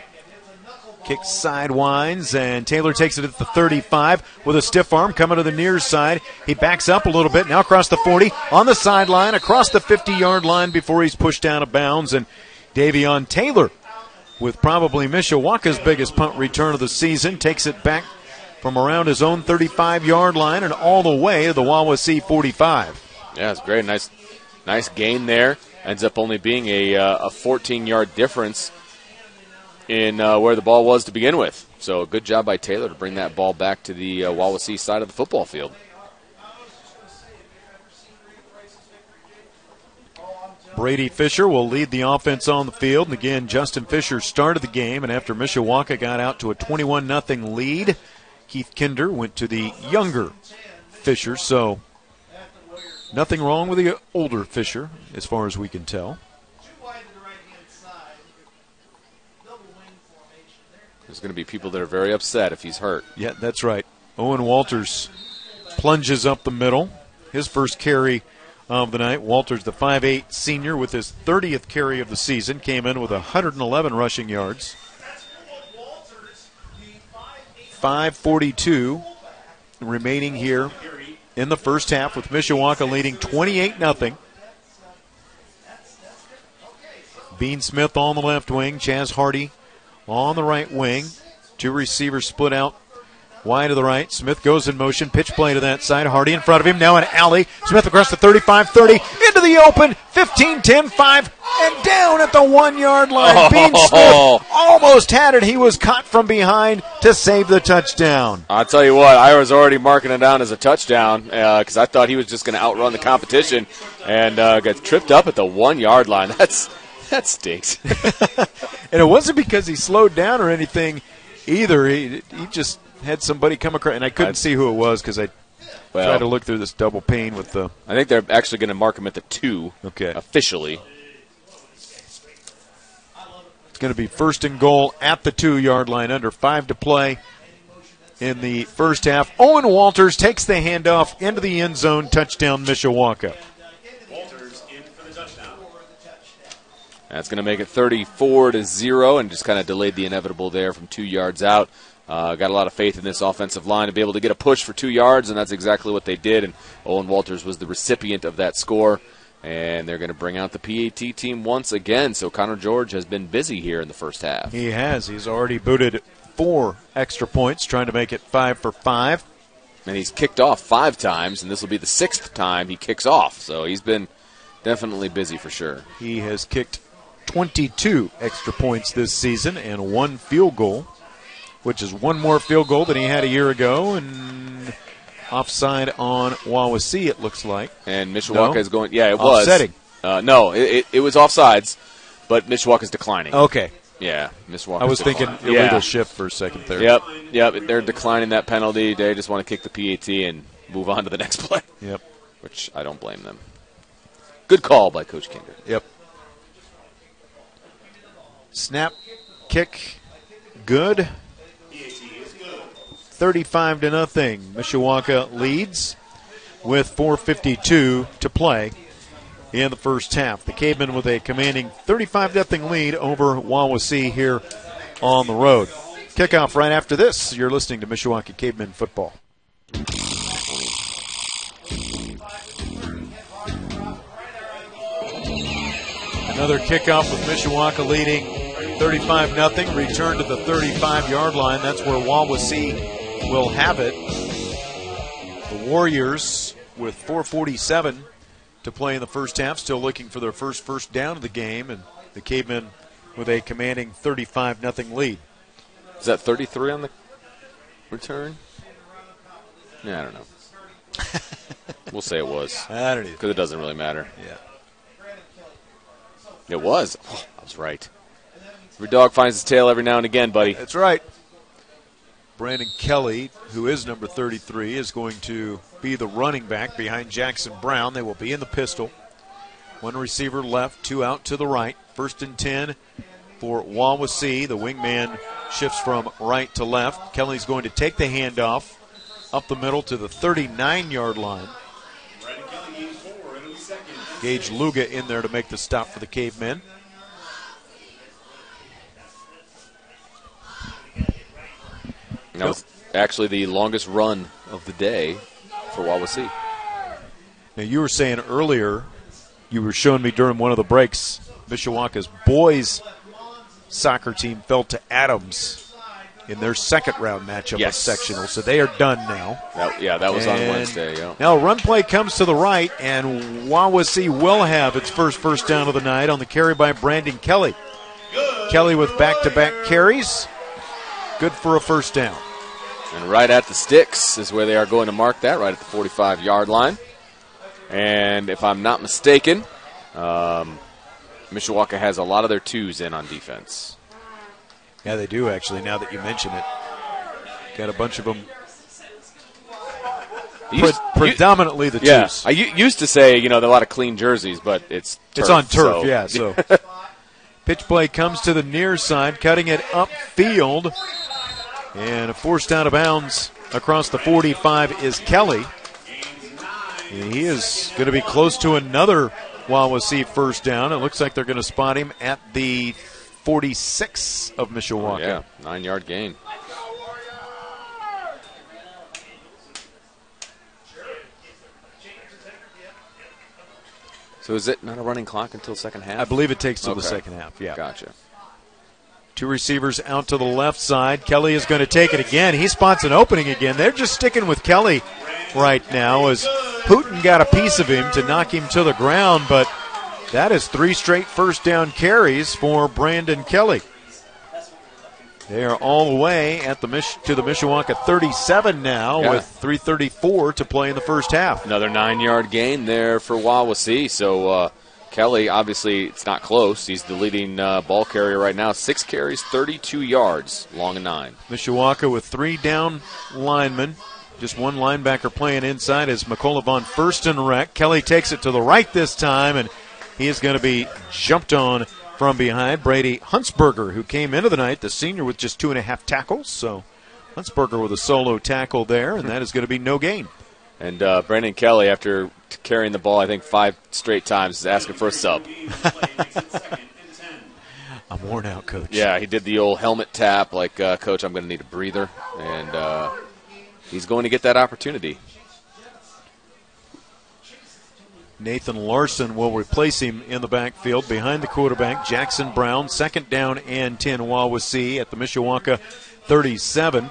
Kick sidewinds, and Taylor takes it at the 35 with a stiff arm coming to the near side. He backs up a little bit, now across the 40, on the sideline, across the 50 yard line before he's pushed out of bounds. And Davion Taylor, with probably Mishawaka's biggest punt return of the season, takes it back from around his own 35 yard line and all the way to the Wawasee 45. Yeah, it's great. Nice, nice gain there. Ends up only being a uh, a 14 yard difference in uh, where the ball was to begin with. So good job by Taylor to bring that ball back to the uh, Wawasee side of the football field. Brady Fisher will lead the offense on the field. And again, Justin Fisher started the game, and after Mishawaka got out to a 21 0 lead, Keith Kinder went to the younger Fisher. So nothing wrong with the older Fisher, as far as we can tell. There's going to be people that are very upset if he's hurt. Yeah, that's right. Owen Walters plunges up the middle. His first carry of the night. Walters, the 5'8 senior, with his 30th carry of the season, came in with 111 rushing yards. 542 remaining here in the first half with Mishawaka leading 28 0. Bean Smith on the left wing, Chaz Hardy on the right wing. Two receivers split out Wide to the right. Smith goes in motion. Pitch play to that side. Hardy in front of him. Now an alley. Smith across the 35 30. Into the open. 15 10 5. And down at the one yard line. Oh. [laughs] Bean Smith almost had it. He was caught from behind to save the touchdown. I'll tell you what, I was already marking it down as a touchdown because I thought he was just going to outrun the competition and uh, got tripped up at the one yard line. [laughs] That's [laughs] that stinks. [laughs] And it wasn't because he slowed down or anything either. He, he just had somebody come across. And I couldn't I- see who it was because I well, tried to look through this double pane with the. I think they're actually going to mark him at the two. Okay. Officially. It's going to be first and goal at the two yard line, under five to play in the first half. Owen Walters takes the handoff into the end zone, touchdown, Mishawaka. That's going to make it 34 to zero, and just kind of delayed the inevitable there from two yards out. Uh, got a lot of faith in this offensive line to be able to get a push for two yards, and that's exactly what they did. And Owen Walters was the recipient of that score. And they're going to bring out the PAT team once again. So Connor George has been busy here in the first half. He has. He's already booted four extra points, trying to make it five for five. And he's kicked off five times, and this will be the sixth time he kicks off. So he's been definitely busy for sure. He has kicked 22 extra points this season and one field goal, which is one more field goal than he had a year ago. And offside on Wawasee, it looks like. And Mishawaka No? is going. Yeah, it was. Offsetting. Uh, no, it, it, it was offsides, but Mishawaka's declining. Okay. Yeah, Mishawaka. I was thinking illegal Yeah. shift for a second there. Yep, yep. They're declining that penalty. They just want to kick the PAT and move on to the [laughs] next play, Yep. which I don't blame them. Good call by Coach Kinder. Yep. Snap, kick, good. PAT is good. 35 to nothing. Mishawaka leads with 4:52 to play in the first half. The Cavemen with a commanding 35 0 lead over Wawasee here on the road. Kickoff right after this. You're listening to Mishawaka Cavemen football. Another kickoff with Mishawaka leading 35 0. Return to the 35 yard line. That's where Wawasee will have it. The Warriors with 447 to play in the first half, still looking for their first first down of the game, and the Cavemen with a commanding 35 0 lead. Is that 33 on the return? Yeah, I don't know. [laughs] we'll say it was I don't know. because it doesn't really matter. Yeah. It was. Oh, I was right. Every dog finds his tail every now and again, buddy. That's right. Brandon Kelly, who is number 33, is going to be the running back behind Jackson Brown. They will be in the pistol. One receiver left, two out to the right. First and 10 for Wawasee. The wingman shifts from right to left. Kelly's going to take the handoff up the middle to the 39 yard line. Gage Luga in there to make the stop for the Cavemen. That was actually the longest run of the day for Wawasee. Now, you were saying earlier, you were showing me during one of the breaks, Mishawaka's boys soccer team fell to Adams in their second round matchup Yes. of sectional, so they are done now. That, yeah, that was on Wednesday. Yeah. Now, run play comes to the right, and Wawasee will have its first first down of the night on the carry by Brandon Kelly. Kelly with back to back carries. Good for a first down. And right at the sticks is where they are going to mark that, right at the 45 yard line. And if I'm not mistaken, um, Mishawaka has a lot of their twos in on defense. Yeah, they do actually. Now that you mention it, got a bunch of them. Pre- predominantly the yeah, twos. I used to say you know there are a lot of clean jerseys, but it's turf, It's on turf, so- yeah. So [laughs] pitch play comes to the near side, cutting it upfield, and a forced out of bounds across the 45 is Kelly. And he is going to be close to another Wawasee first down. It looks like they're going to spot him at the 46 of Mishawaka. yeah, nine yard gain. So is it not a running clock until second half? I believe it takes till the second half. Yeah. Gotcha. Two receivers out to the left side. Kelly is going to take it again. He spots an opening again. They're just sticking with Kelly right now as Putin got a piece of him to knock him to the ground, but that is three straight first down carries for Brandon Kelly. They are all the way at the Mich- to the Mishawaka 37 now Yeah. with 3:34 to play in the first half. Another nine yard gain there for Wawasee. So uh, Kelly, obviously, it's not close. He's the leading uh, ball carrier right now. Six carries, 32 yards, long and nine. Mishawaka with three down linemen. Just one linebacker playing inside is McCullough on first and Furstenreck. Kelly takes it to the right this time, and he is going to be jumped on from behind. Brady Huntsberger, who came into the night, the senior, with just two and a half tackles. So Huntsberger with a solo tackle there, and that is going to be no gain. And uh, Brandon Kelly, after carrying the ball, I think five straight times, is asking for a sub. Game play makes [laughs] it second and 10. I'm worn out, coach. Yeah, he did the old helmet tap, like, uh, Coach, I'm going to need a breather. And uh, he's going to get that opportunity. Nathan Larson will replace him in the backfield behind the quarterback, Jackson Brown. Second down and 10 Wawasee at the Mishawaka 37.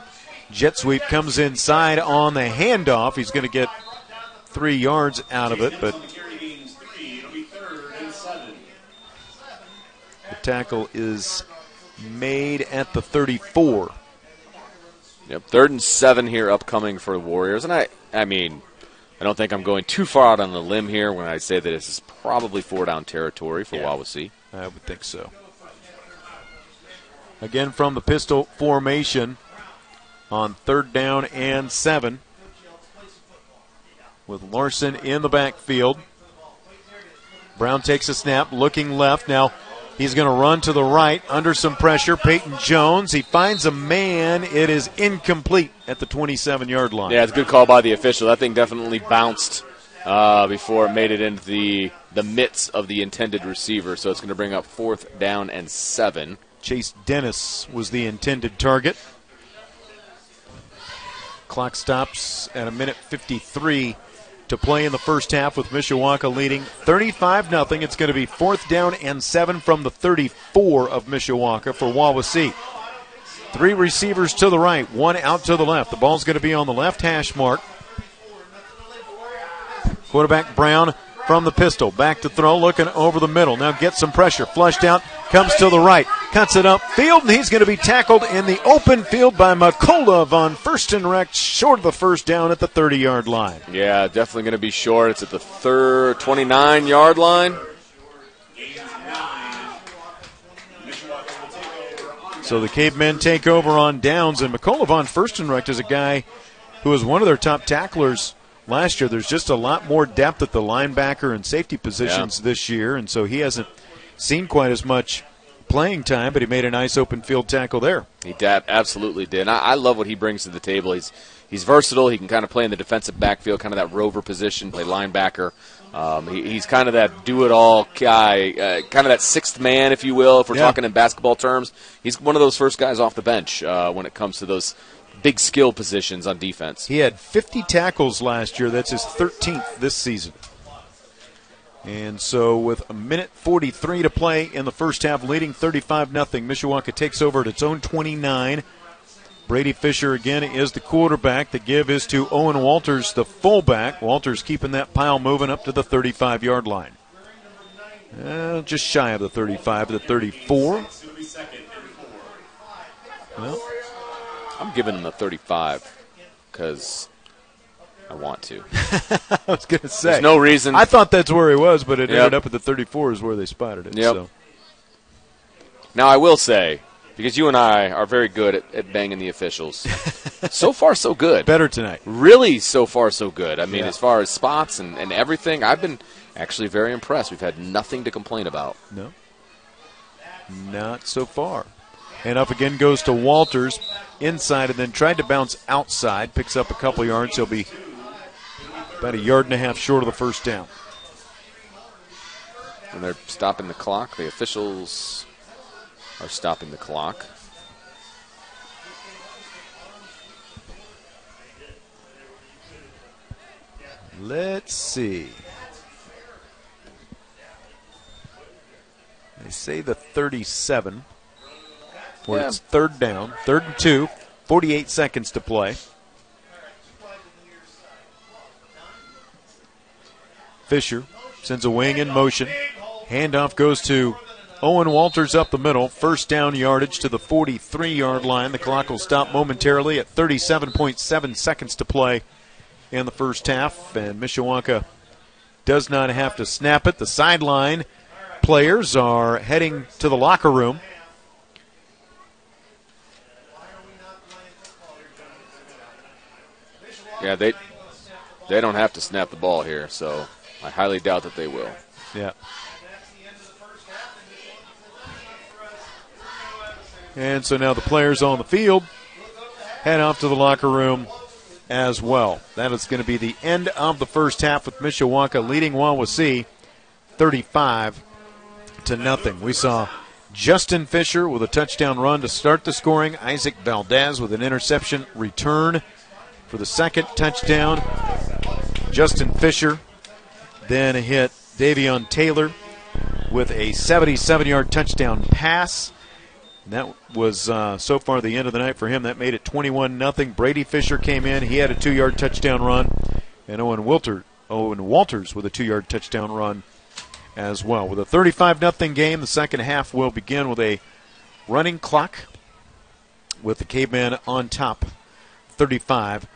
Jet sweep comes inside on the handoff. He's going to get three yards out of it, but the carry gains three, it'll be third and seven. the tackle is made at the 34. Yep, third and seven here upcoming for the Warriors. And I, I mean, I don't think I'm going too far out on the limb here when I say that this is probably four down territory for Yeah. Wawasee. I would think so. Again from the pistol formation on third down and seven. With Larson in the backfield. Brown takes a snap, looking left. Now he's going to run to the right under some pressure. Peyton Jones. He finds a man. It is incomplete at the 27 yard line. Yeah, it's a good call by the official. That thing definitely bounced uh, before it made it into the the mitts of the intended receiver. So it's going to bring up fourth down and seven. Chase Dennis was the intended target. Clock stops at a minute 53 to play in the first half with Mishawaka leading 35 0. It's going to be fourth down and seven from the 34 of Mishawaka for Wawasee. Three receivers to the right, one out to the left. The ball's going to be on the left hash mark. Quarterback Brown from the pistol. Back to throw, looking over the middle. Now gets some pressure. Flushed out, comes to the right, cuts it up field, and he's going to be tackled in the open field by McCullough on first and rec, short of the first down at the 30 yard line. Yeah, definitely going to be short. It's at the third 29 yard line. Gains nine. Mishawaka will take over on So the Cavemen take over on downs, and McCullough on first and rec is a guy who was one of their top tacklers last year. There's just a lot more depth at the linebacker and safety positions this year, and so he hasn't seen quite as much playing time, but he made a nice open field tackle there. He dab- absolutely did. I, I love what he brings to the table. He's he's versatile. He can kind of play in the defensive backfield, kind of that rover position, play linebacker. Um, he, he's kind of that do-it-all guy, uh, kind of that sixth man, if you will. If we're Yeah. talking in basketball terms, he's one of those first guys off the bench uh, when it comes to those big skill positions on defense. He had 50 tackles last year. That's his 13th this season. And so, with a minute 43 to play in the first half, leading 35 0, Mishawaka takes over at its own 29. Brady Fisher again is the quarterback. The give is to Owen Walters, the fullback. Walters keeping that pile moving up to the 35 yard line. Uh, just shy of the 35, the 34. It'll be second and four. Well, I'm giving him a 35 because I want to. [laughs] I was going to say. There's no reason. I thought that's where he was, but it Yep. ended up at the 34 is where they spotted it. Yep. So. Now, I will say, because you and I are very good at, at banging the officials, [laughs] so far, so good. Better tonight. Really, so far, so good. I mean, Yeah. as far as spots and, and everything, I've been actually very impressed. We've had nothing to complain about. No. Not so far. And up again goes to Walters inside and then tried to bounce outside. Picks up a couple yards. He'll be about a yard and a half short of the first down. And they're stopping the clock. The officials are stopping the clock. Let's see. They say the 37. Where Yeah. it's third down, third and two, 48 seconds to play. Fisher sends a wing in motion. Handoff goes to Owen Walters up the middle. First down yardage to the 43 yard line. The clock will stop momentarily at 37.7 seconds to play in the first half. And Mishawaka does not have to snap it. The sideline players are heading to the locker room. Yeah, they they don't have to snap the ball here, so I highly doubt that they will. Yeah. And so now the players on the field head off to the locker room as well. That is going to be the end of the first half with Mishawaka leading Wawasee 35 to nothing. We saw Justin Fisher with a touchdown run to start the scoring. Isaac Valdez with an interception return for the second touchdown. Justin Fisher then hit Davion Taylor with a 77 yard touchdown pass. And that was uh, so far the end of the night for him. That made it 21 0. Brady Fisher came in. He had a two yard touchdown run. And Owen, Wilter, Owen Walters with a two yard touchdown run as well. With a 35 0 game, the second half will begin with a running clock with the caveman on top 35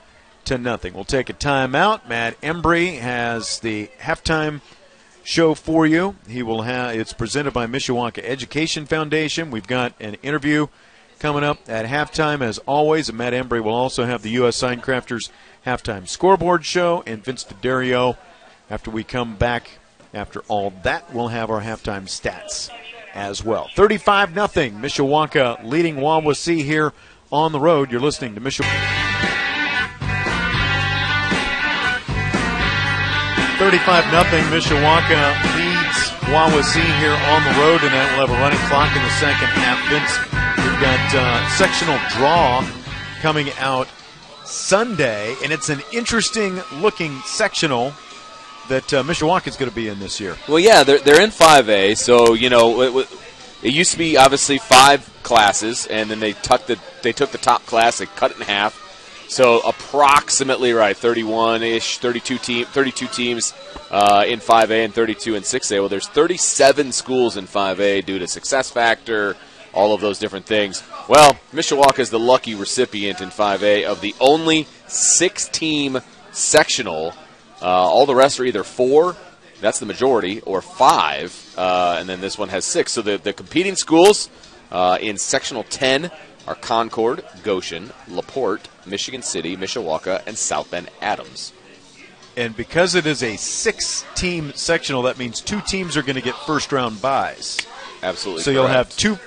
to nothing. We'll take a timeout. Matt Embry has the halftime show for you. He will have it's presented by Mishawaka Education Foundation. We've got an interview coming up at halftime as always. And Matt Embry will also have the U.S. Sign Crafters halftime scoreboard show and Vince D'Addario. After we come back, after all that, we'll have our halftime stats as well. 35 nothing. Mishawaka leading Wawasee here on the road. You're listening to Mishawaka. 35 nothing. Mishawaka leads Wawasee here on the road, and that will have a running clock in the second half. Vince, we've got uh, sectional draw coming out Sunday, and it's an interesting looking sectional that uh, is going to be in this year. Well, yeah, they're they're in 5A, so you know it, it- it used to be obviously five classes, and then they took the they took the top class, they cut it in half. So approximately right, 31 ish, 32 team, 32 teams uh, in 5A and 32 in 6A. Well, there's 37 schools in 5A due to success factor, all of those different things. Well, Mishawaka is the lucky recipient in 5A of the only six-team sectional. Uh, all the rest are either four, that's the majority, or five, uh, and then this one has six. So the, the competing schools uh, in sectional 10 are Concord, Goshen, LaPorte, Michigan City, Mishawaka, and South Bend Adams. And because it is a six team sectional, that means two teams are going to get first round buys. Absolutely. So you'll have two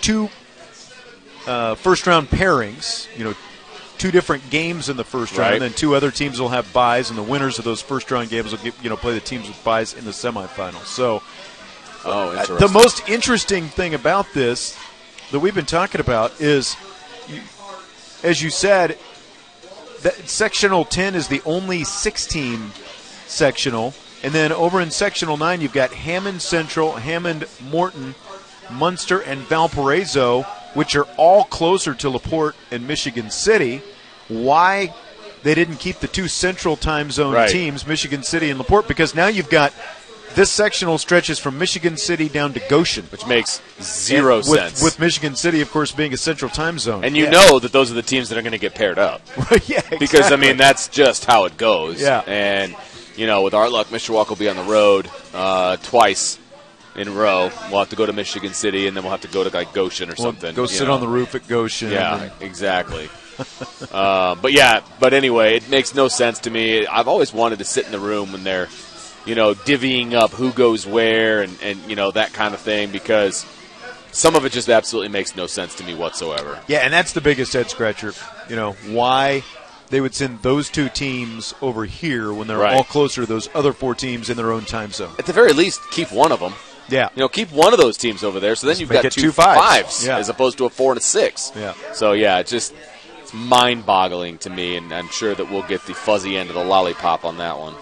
two uh, first round pairings. You know, two different games in the first round, Right. and then two other teams will have buys, and the winners of those first round games will get, you know play the teams with buys in the semifinals. So Oh, uh, interesting. the most interesting thing about this that we've been talking about is, you, as you said, that sectional 10 is the only six team sectional. And then over in sectional 9, you've got Hammond Central, Hammond Morton, Munster, and Valparaiso, which are all closer to LaPorte and Michigan City. Why they didn't keep the two central time zone Right. teams, Michigan City and LaPorte, because now you've got this sectional stretches from Michigan City down to Goshen. which makes zero with, sense. With Michigan City, of course, being a central time zone. and you Yeah. know that those are the teams that are going to get paired up. [laughs] yeah, exactly. because I mean that's just how it goes. Yeah. And you know, with our luck, Mishawaka will be on the road uh, twice in a row. We'll have to go to Michigan City, and then we'll have to go to like Goshen or Well, something. Go sit know. on the roof at Goshen. Yeah, exactly. [laughs] uh, but yeah, but anyway, it makes no sense to me. I've always wanted to sit in the room when they're, you know, divvying up who goes where and, and you know that kind of thing because some of it just absolutely makes no sense to me whatsoever. Yeah, and that's the biggest head scratcher. You know, why they would send those two teams over here when they're Right. all closer to those other four teams in their own time zone. At the very least, keep one of them. Yeah. You know, keep one of those teams over there, so then you've got two, two fives. Yeah. as opposed to a four and a six. Yeah. So yeah, it's just it's mind-boggling to me, and I'm sure that we'll get the fuzzy end of the lollipop on that one.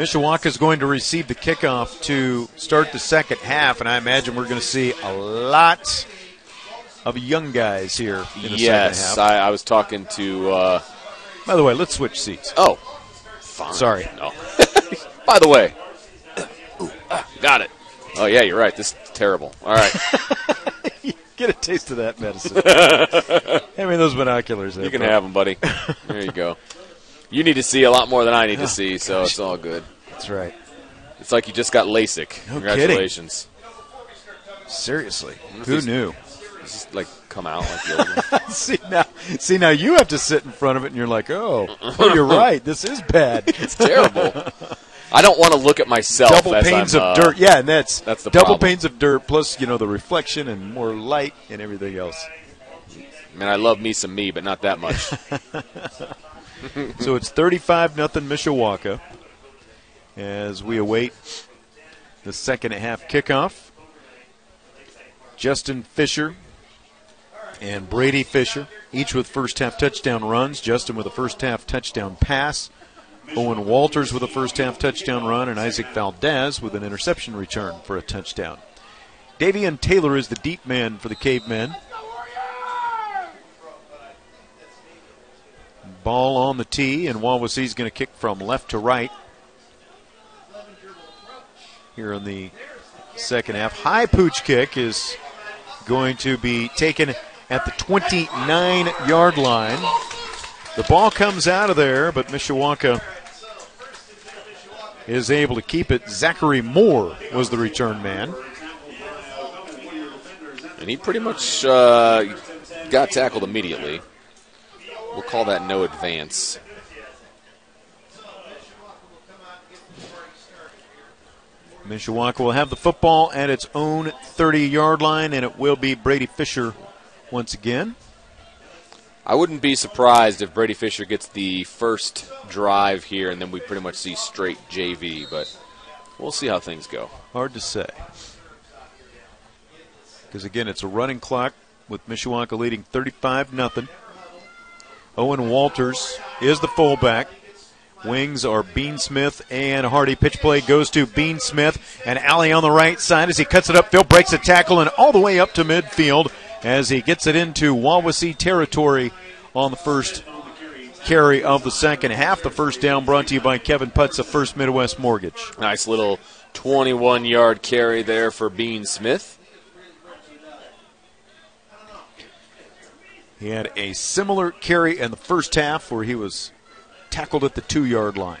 Mishawaka is going to receive the kickoff to start the second half, and I imagine we're going to see a lot of young guys here in the yes, second half. I, I was talking to. Uh, By the way, let's switch seats. oh, fine. Sorry. No. [laughs] By the way, Ooh, ah, got it. Oh yeah, you're right. This is terrible. All right, [laughs] Get a taste of that medicine. [laughs] Hand me those binoculars. There, you can bro. have them, buddy. There you go. You need to see a lot more than I need to see, so it's all good. That's right. It's like you just got LASIK. No Congratulations. Seriously, who knew? Just like come out like [laughs] see now, see now, you have to sit in front of it, and you're like, oh, oh you're [laughs] right. This is bad. [laughs] It's terrible. I don't want to look at myself. double panes I'm, of uh, dirt. Yeah, and that's that's the double problem. panes of dirt plus you know the reflection and more light and everything else. I mean, I love me some me, but not that much. [laughs] so it's 35 nothing Mishawaka as we await the second half kickoff. Justin Fisher and Brady Fisher, each with first half touchdown runs. Justin with a first half touchdown pass. Owen Walters with a first half touchdown run, and Isaac Valdez with an interception return for a touchdown. Davion Taylor is the deep man for the Cavemen. Ball on the tee, and Wawasee's going to kick from left to right here in the second half. High pooch kick is going to be taken at the 29 yard line. The ball comes out of there, but Mishawaka is able to keep it. Zachary Moore was the return man. and he pretty much uh, got tackled immediately. We'll call that no advance. Mishawaka will have the football at its own 30 yard line, and it will be Brady Fisher once again. I wouldn't be surprised if Brady Fisher gets the first drive here, and then we pretty much see straight JV. But we'll see how things go. Hard to say. Because again, it's a running clock with Mishawaka leading 35 nothing. Owen Walters is the fullback. Wings are Bean Smith and Hardy. Pitch play goes to Bean Smith and Alley on the right side as he cuts it upfield, breaks a tackle, and all the way up to midfield as he gets it into Wawasee territory on the first carry of the second half. The first down brought to you by Kevin Putz of First Midwest Mortgage. Nice little 21 yard carry there for Bean Smith. He had a similar carry in the first half where he was tackled at the two yard line.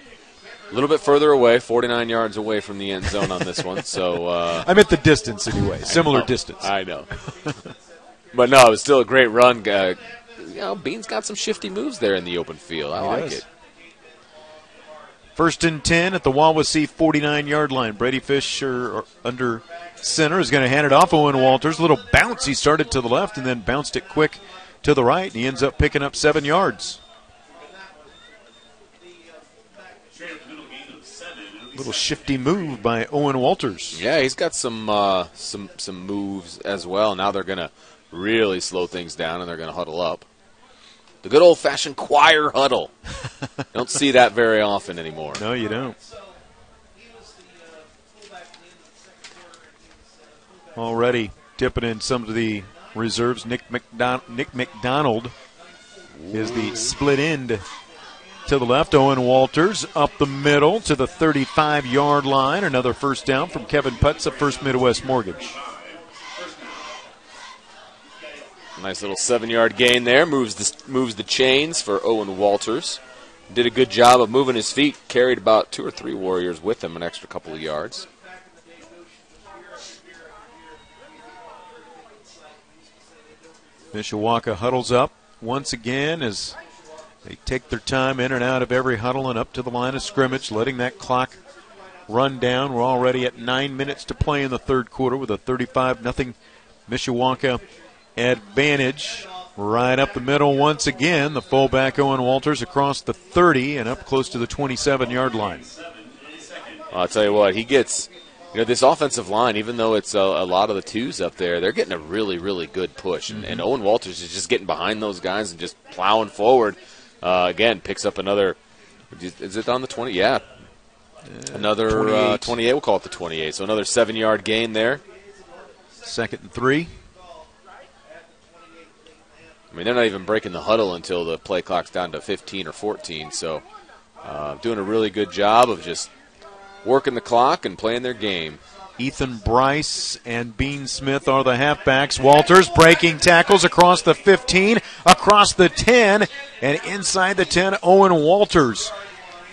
A little bit further away, 49 yards away from the end zone on this one. So uh, [laughs] I meant the distance anyway, similar know. distance. I know. [laughs] but no, it was still a great run. Uh, you know, Bean's got some shifty moves there in the open field. I He like does. it. First and 10 at the Wawasee 49 yard line. Brady Fisher under center is going to hand it off. Owen Walters. A little bounce. He started to the left and then bounced it quick to the right, and he ends up picking up seven yards. Straight up the middle gain of seven. It'll be Little shifty move by Owen Walters. Yeah, he's got some uh, some some moves as well. Now they're gonna really slow things down and they're gonna huddle up. The good old fashioned choir huddle. [laughs] Don't see that very often anymore. No, you don't. Already dipping in some of the reserves. Nick, McDon- Nick McDonald is the split end to the left. Owen Walters up the middle to the 35 yard line. Another first down from Kevin Putz of First Midwest Mortgage. Nice little seven yard gain there. Moves the moves the chains for Owen Walters. Did a good job of moving his feet. Carried about two or three Warriors with him, an extra couple of yards. Mishawaka huddles up once again as they take their time in and out of every huddle and up to the line of scrimmage, letting that clock run down. We're already at nine minutes to play in the third quarter with a 35 nothing Mishawaka advantage. Right up the middle once again. The fullback Owen Walters across the 30 and up close to the 27 yard line. I'll tell you what, he gets. You know, this offensive line, even though it's a, a lot of the twos up there, they're getting a really, really good push. And, and Owen Walters is just getting behind those guys and just plowing forward. Uh, again, picks up another. Is it on the 20? Yeah. Another uh, 28. 28. We'll call it the 28. So another seven yard gain there. Second and three. I mean, they're not even breaking the huddle until the play clock's down to 15 or 14. So, uh, doing a really good job of just working the clock and playing their game. Ethan Bryce and Bean Smith are the halfbacks. Walters breaking tackles across the 15, across the 10, and inside the 10, Owen Walters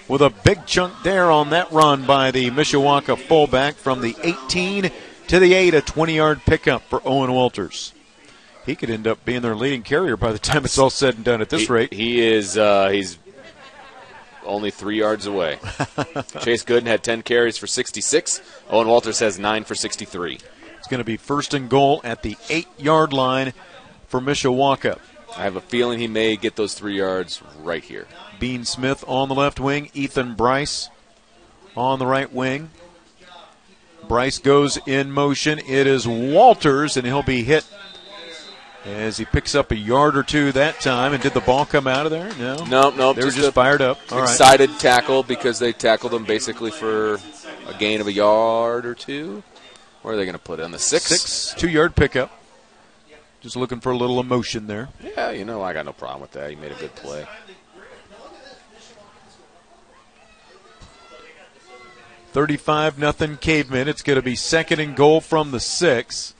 with a big chunk there on that run by the Mishawaka fullback from the 18 to the 8, a 20 yard pickup for Owen Walters. He could end up being their leading carrier by the time it's all said and done at this he, rate. He is, uh, he's only three yards away. [laughs] Chase Gooden had 10 carries for 66. Owen Walters has 9 for 63. It's going to be first and goal at the 8 yard line for Mishawaka. I have a feeling he may get those three yards right here. Bean Smith on the left wing, Ethan Bryce on the right wing. Bryce goes in motion. It is Walters, and he'll be hit as he picks up a yard or two that time. And did the ball come out of there? No. No, no. They were just fired up. All excited right. tackle because they tackled him basically for a gain of a yard or two. Where are they going to put it? On the six? Six, two yard pickup. Just looking for a little emotion there. Yeah, you know, I got no problem with that. He made a good play. Thirty-five nothing cavemen. It's going to be second and goal from the six.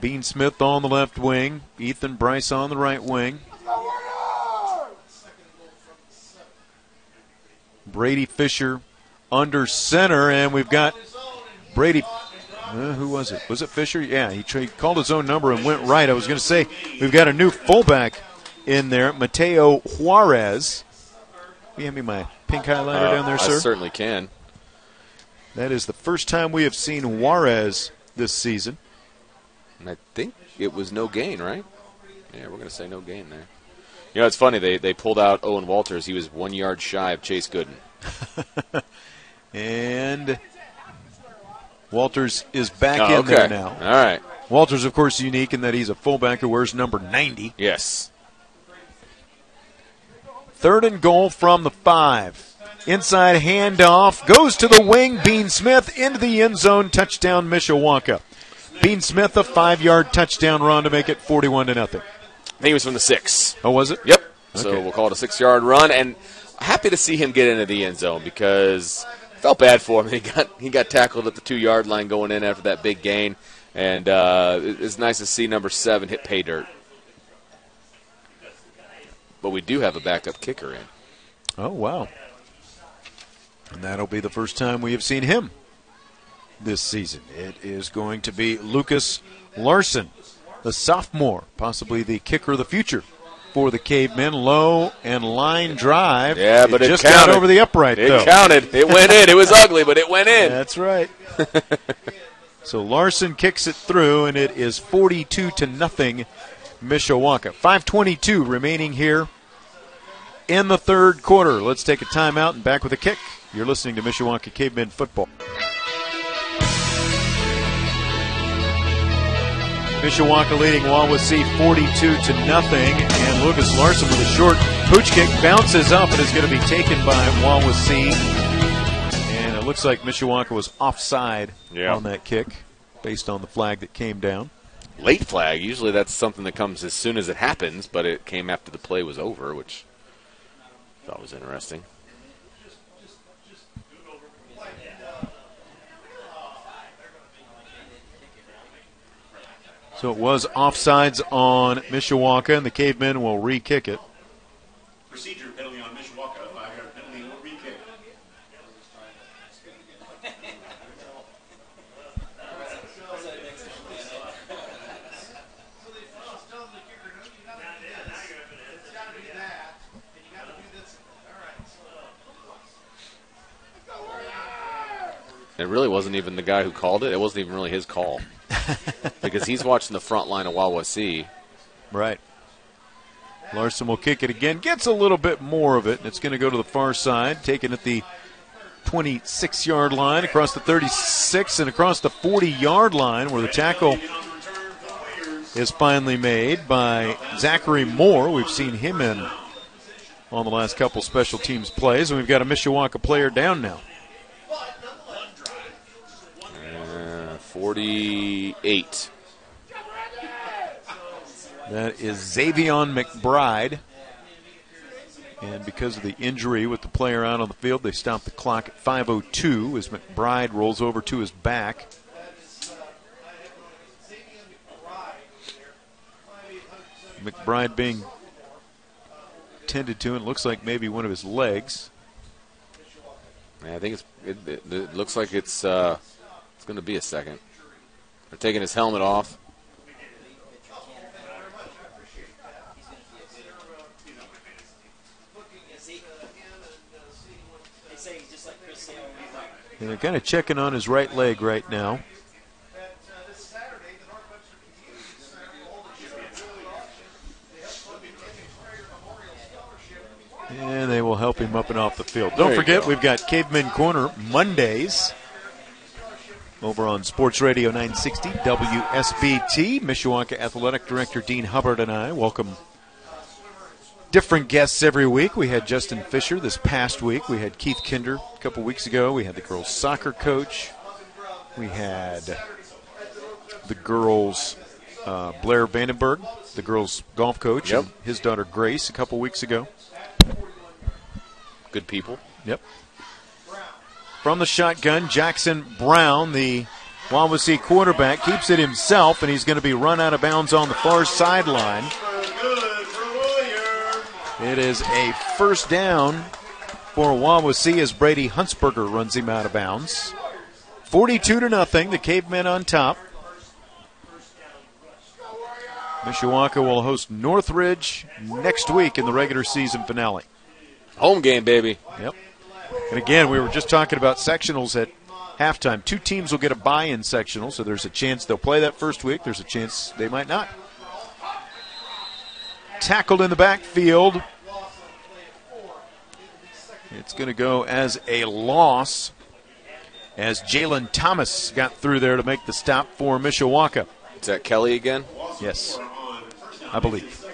Bean Smith on the left wing, Ethan Bryce on the right wing. Brady Fisher under center, and we've got Brady. Uh, who was it? Was it Fisher? Yeah, he, he called his own number and went right. I was going to say we've got a new fullback in there, Mateo Juarez. Can you hand me my pink highlighter Uh, down there, sir? I certainly can. That is the first time we have seen Juarez this season. And I think it was no gain, right? Yeah, we're going to say no gain there. You know, it's funny. They, they pulled out Owen Walters. He was one yard shy of Chase Gooden. [laughs] And Walters is back Oh, in okay. there now. All right. Walters, of course, unique in that he's a fullback who wears number 90. Yes. Third and goal from the five. Inside handoff goes to the wing. Bean Smith into the end zone. Touchdown, Mishawaka. Bean Smith a five-yard touchdown run to make it 41 to nothing. I think he was from the six. Oh, was it? Yep. So Okay. we'll call it a six-yard run, and happy to see him get into the end zone because felt bad for him. [laughs] He got he got tackled at the two-yard line going in after that big gain, and uh, it's nice to see number seven hit pay dirt. But we do have a backup kicker in. Oh, wow. And that'll be the first time we have seen him this season. It is going to be Lucas Larson, the sophomore, possibly the kicker of the future for the Cavemen. Low and line drive. Yeah, but it just counted. got over the upright, It though. counted. It went in. It was [laughs] ugly, but it went in. That's right. so Larson kicks it through, and it is 42 to nothing, Mishawaka. 5:22 remaining here in the third quarter. Let's take a timeout and back with a kick. You're listening to Mishawaka Cavemen football. Mishawaka leading Wawasee 42 to nothing, and Lucas Larson with a short pooch kick bounces up and is going to be taken by Wawasee. And it looks like Mishawaka was offside Yeah. on that kick, based on the flag that came down. Late flag. Usually that's something that comes as soon as it happens, but it came after the play was over, which I thought was interesting. So it was offsides on Mishawaka, and the Cavemen will re-kick it. Procedure penalty on Mishawaka, five yard penalty, no re kick. It really wasn't even the guy who called it. It wasn't even really his call. [laughs] because he's watching the front line of Wawasee. Right. Larson will kick it again. Gets a little bit more of it, and it's going to go to the far side, taken at the 26 yard line, across the 36, and across the 40 yard line, where the tackle is finally made by Zachary Moore. We've seen him in on the last couple special teams plays, and we've got a Mishawaka player down now. 48. That is Xavion McBride. And because of the injury with the player out on the field, they stopped the clock at 5.02 as McBride rolls over to his back. McBride being tended to, and looks like maybe one of his legs. Yeah, I think. It, it, looks like it's. Uh, going to be a second. They're taking his helmet off. And they're kind of checking on his right leg right now. And they will help him up and off the field. Don't forget, go. we've got Caveman Corner Mondays over on Sports Radio 960 WSBT. Mishawaka Athletic Director Dean Hubbard and I welcome different guests every week. We had Justin Fisher this past week. We had Keith Kinder a couple weeks ago. We had the girls' soccer coach. We had the girls' uh, Blair Vandenberg, the girls' golf coach, Yep. and his daughter Grace a couple weeks ago. Good people. Yep. From the shotgun, Jackson Brown, the Wawasee quarterback, keeps it himself, and he's going to be run out of bounds on the far sideline. Good for Warrior. It is a first down for Wawasee as Brady Huntsberger runs him out of bounds. 42 to nothing, the Cavemen on top. Mishawaka will host Northridge next week in the regular season finale. Home game, baby. Yep. And again, we were just talking about sectionals at halftime. Two teams will get a buy in sectional, so there's a chance they'll play that first week. There's a chance they might not. Tackled in the backfield. It's going to go as a loss as Jalen Thomas got through there to make the stop for Mishawaka. Is that Kelly again? Yes, I believe.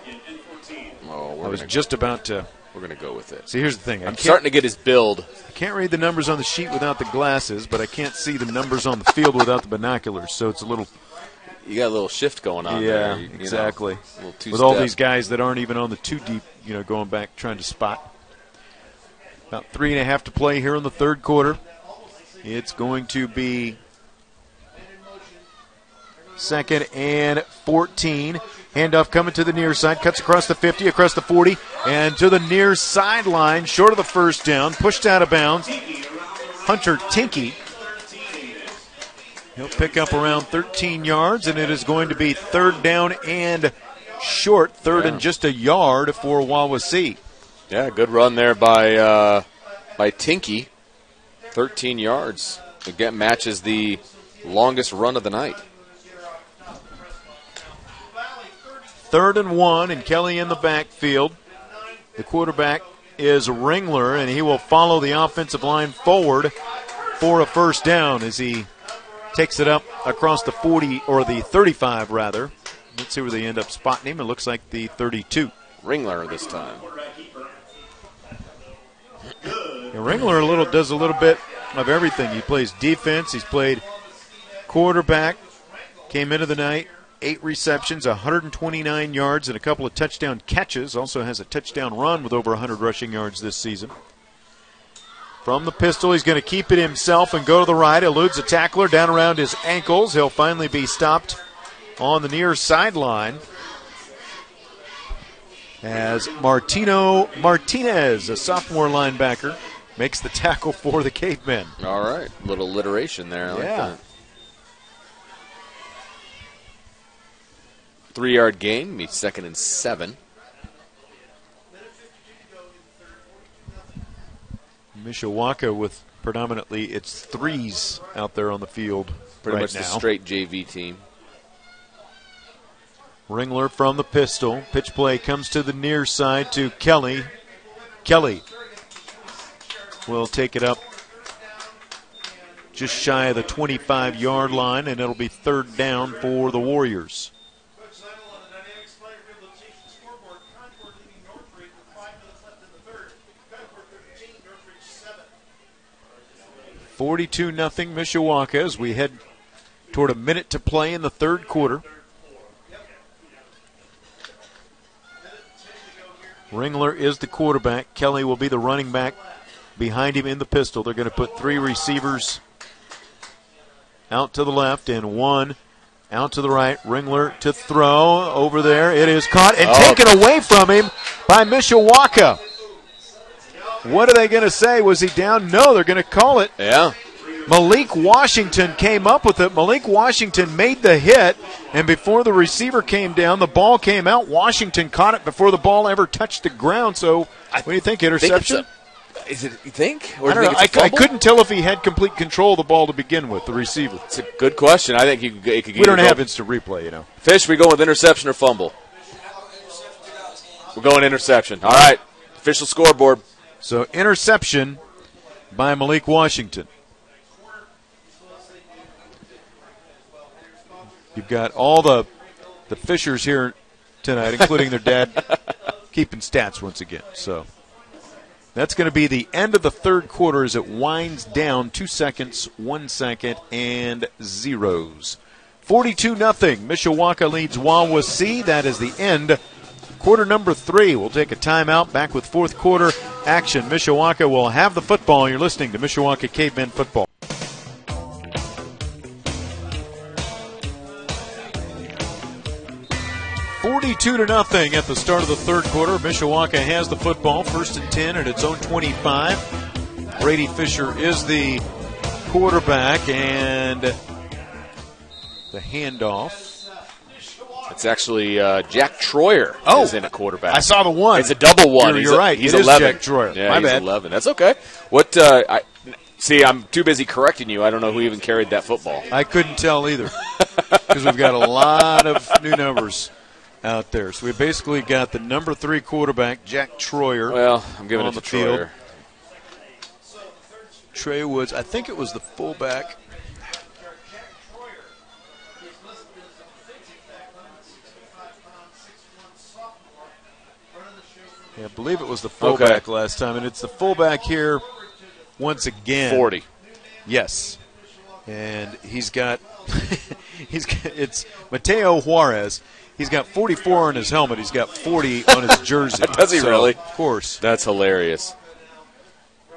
Oh, I was just about to. We're gonna go with it. See, here's the thing. I I'm starting to get his build. I can't read the numbers on the sheet without the glasses, but I can't see the numbers on the field without the binoculars. So it's a little, You got a little shift going on yeah, there. you- you know, exactly. a With all these guys that aren't even on the two deep, you know, going back trying to spot. About three and a half to play here in the third quarter. It's going to be second and 14. Handoff coming to the near side, cuts across the 50, across the 40, and to the near sideline, short of the first down, pushed out of bounds. Hunter Tinky. He'll pick up around 13 yards, and it is going to be third down and short, third and just a yard for Wawasee. Yeah, good run there by uh, by Tinky. 13 yards. Again, matches the longest run of the night. Third and one, and Kelly in the backfield. The quarterback is Ringler, and he will follow the offensive line forward for a first down as he takes it up across the 40 or the 35 rather. Let's see where they end up spotting him. It looks like the 32. Ringler this time. Yeah, Ringler a little does a little bit of everything. He plays defense. He's played quarterback. Came into the night eight receptions, 129 yards, and a couple of touchdown catches. Also has a touchdown run with over 100 rushing yards this season. From the pistol, he's going to keep it himself and go to the right. Eludes a tackler down around his ankles. He'll finally be stopped on the near sideline as Martino Martinez, a sophomore linebacker, makes the tackle for the Cavemen. All right, little alliteration there. I like Yeah. that. Three yard gain, meets second and seven. Mishawaka with predominantly its threes out there on the field Pretty right much now. the straight JV team. Ringler from the pistol. Pitch play comes to the near side to Kelly. Kelly will take it up just shy of the 25 yard line, and it'll be third down for the Warriors. Coach Seidel on the Dynamics Player Rehabilitation Scoreboard. Concord leading Northridge with five minutes left in the third. Concord 13, Northridge 7. 42 nothing Mishawaka as we head toward a minute to play in the third quarter. Ringler is the quarterback. Kelly will be the running back behind him in the pistol. They're going to put three receivers out to the left and one out to the right. Ringler to throw over there. It is caught and Oh. taken away from him by Mishawaka. What are they going to say? Was he down? No, they're going to call it. Yeah. Malik Washington came up with it. Malik Washington made the hit, and before the receiver came down, the ball came out. Washington caught it before the ball ever touched the ground. So, what do you think? Think Interception? a- is it? You think? Or I do you think it's I, a I couldn't tell if he had complete control of the ball to begin with, the receiver. It's a good question. I think you could, it could We don't have instant replay, you know. Fish, we going with interception or fumble? We're going interception. All right. Official scoreboard. So, interception by Malik Washington. You've got all the the Fishers here tonight, including their dad, [laughs] keeping stats once again. So that's going to be the end of the third quarter as it winds down two seconds, one second, and zeros. 42 nothing. Mishawaka leads Wawasee. That is the end. Quarter number three. We'll take a timeout. Back with fourth quarter action. Mishawaka will have the football. You're listening to Mishawaka Cavemen Football. 42 to nothing at the start of the third quarter. Mishawaka has the football, first and 10 at its own 25. Brady Fisher is the quarterback, and the handoff. It's actually uh, Jack Troyer Oh. is in a quarterback. I saw the one. It's a double one. You're, you're a- right. He's It is 11. Jack Troyer. Yeah, My he's bad. 11. That's okay. What? Uh, I see. I'm too busy correcting you. I don't know who even carried that football. I couldn't tell either because we've got a lot of new numbers out there. So we basically got the number three quarterback, Jack Troyer. Well, I'm giving it to the field. Trey Woods, I think it was the fullback. Yeah, I believe it was the fullback last time, and it's the fullback here once again. 40. Yes, and he's got [laughs] he's got, it's Mateo Juarez. He's got 44 on his helmet. He's got 40 on his [laughs] jersey. Does he So, really? Of course. That's hilarious.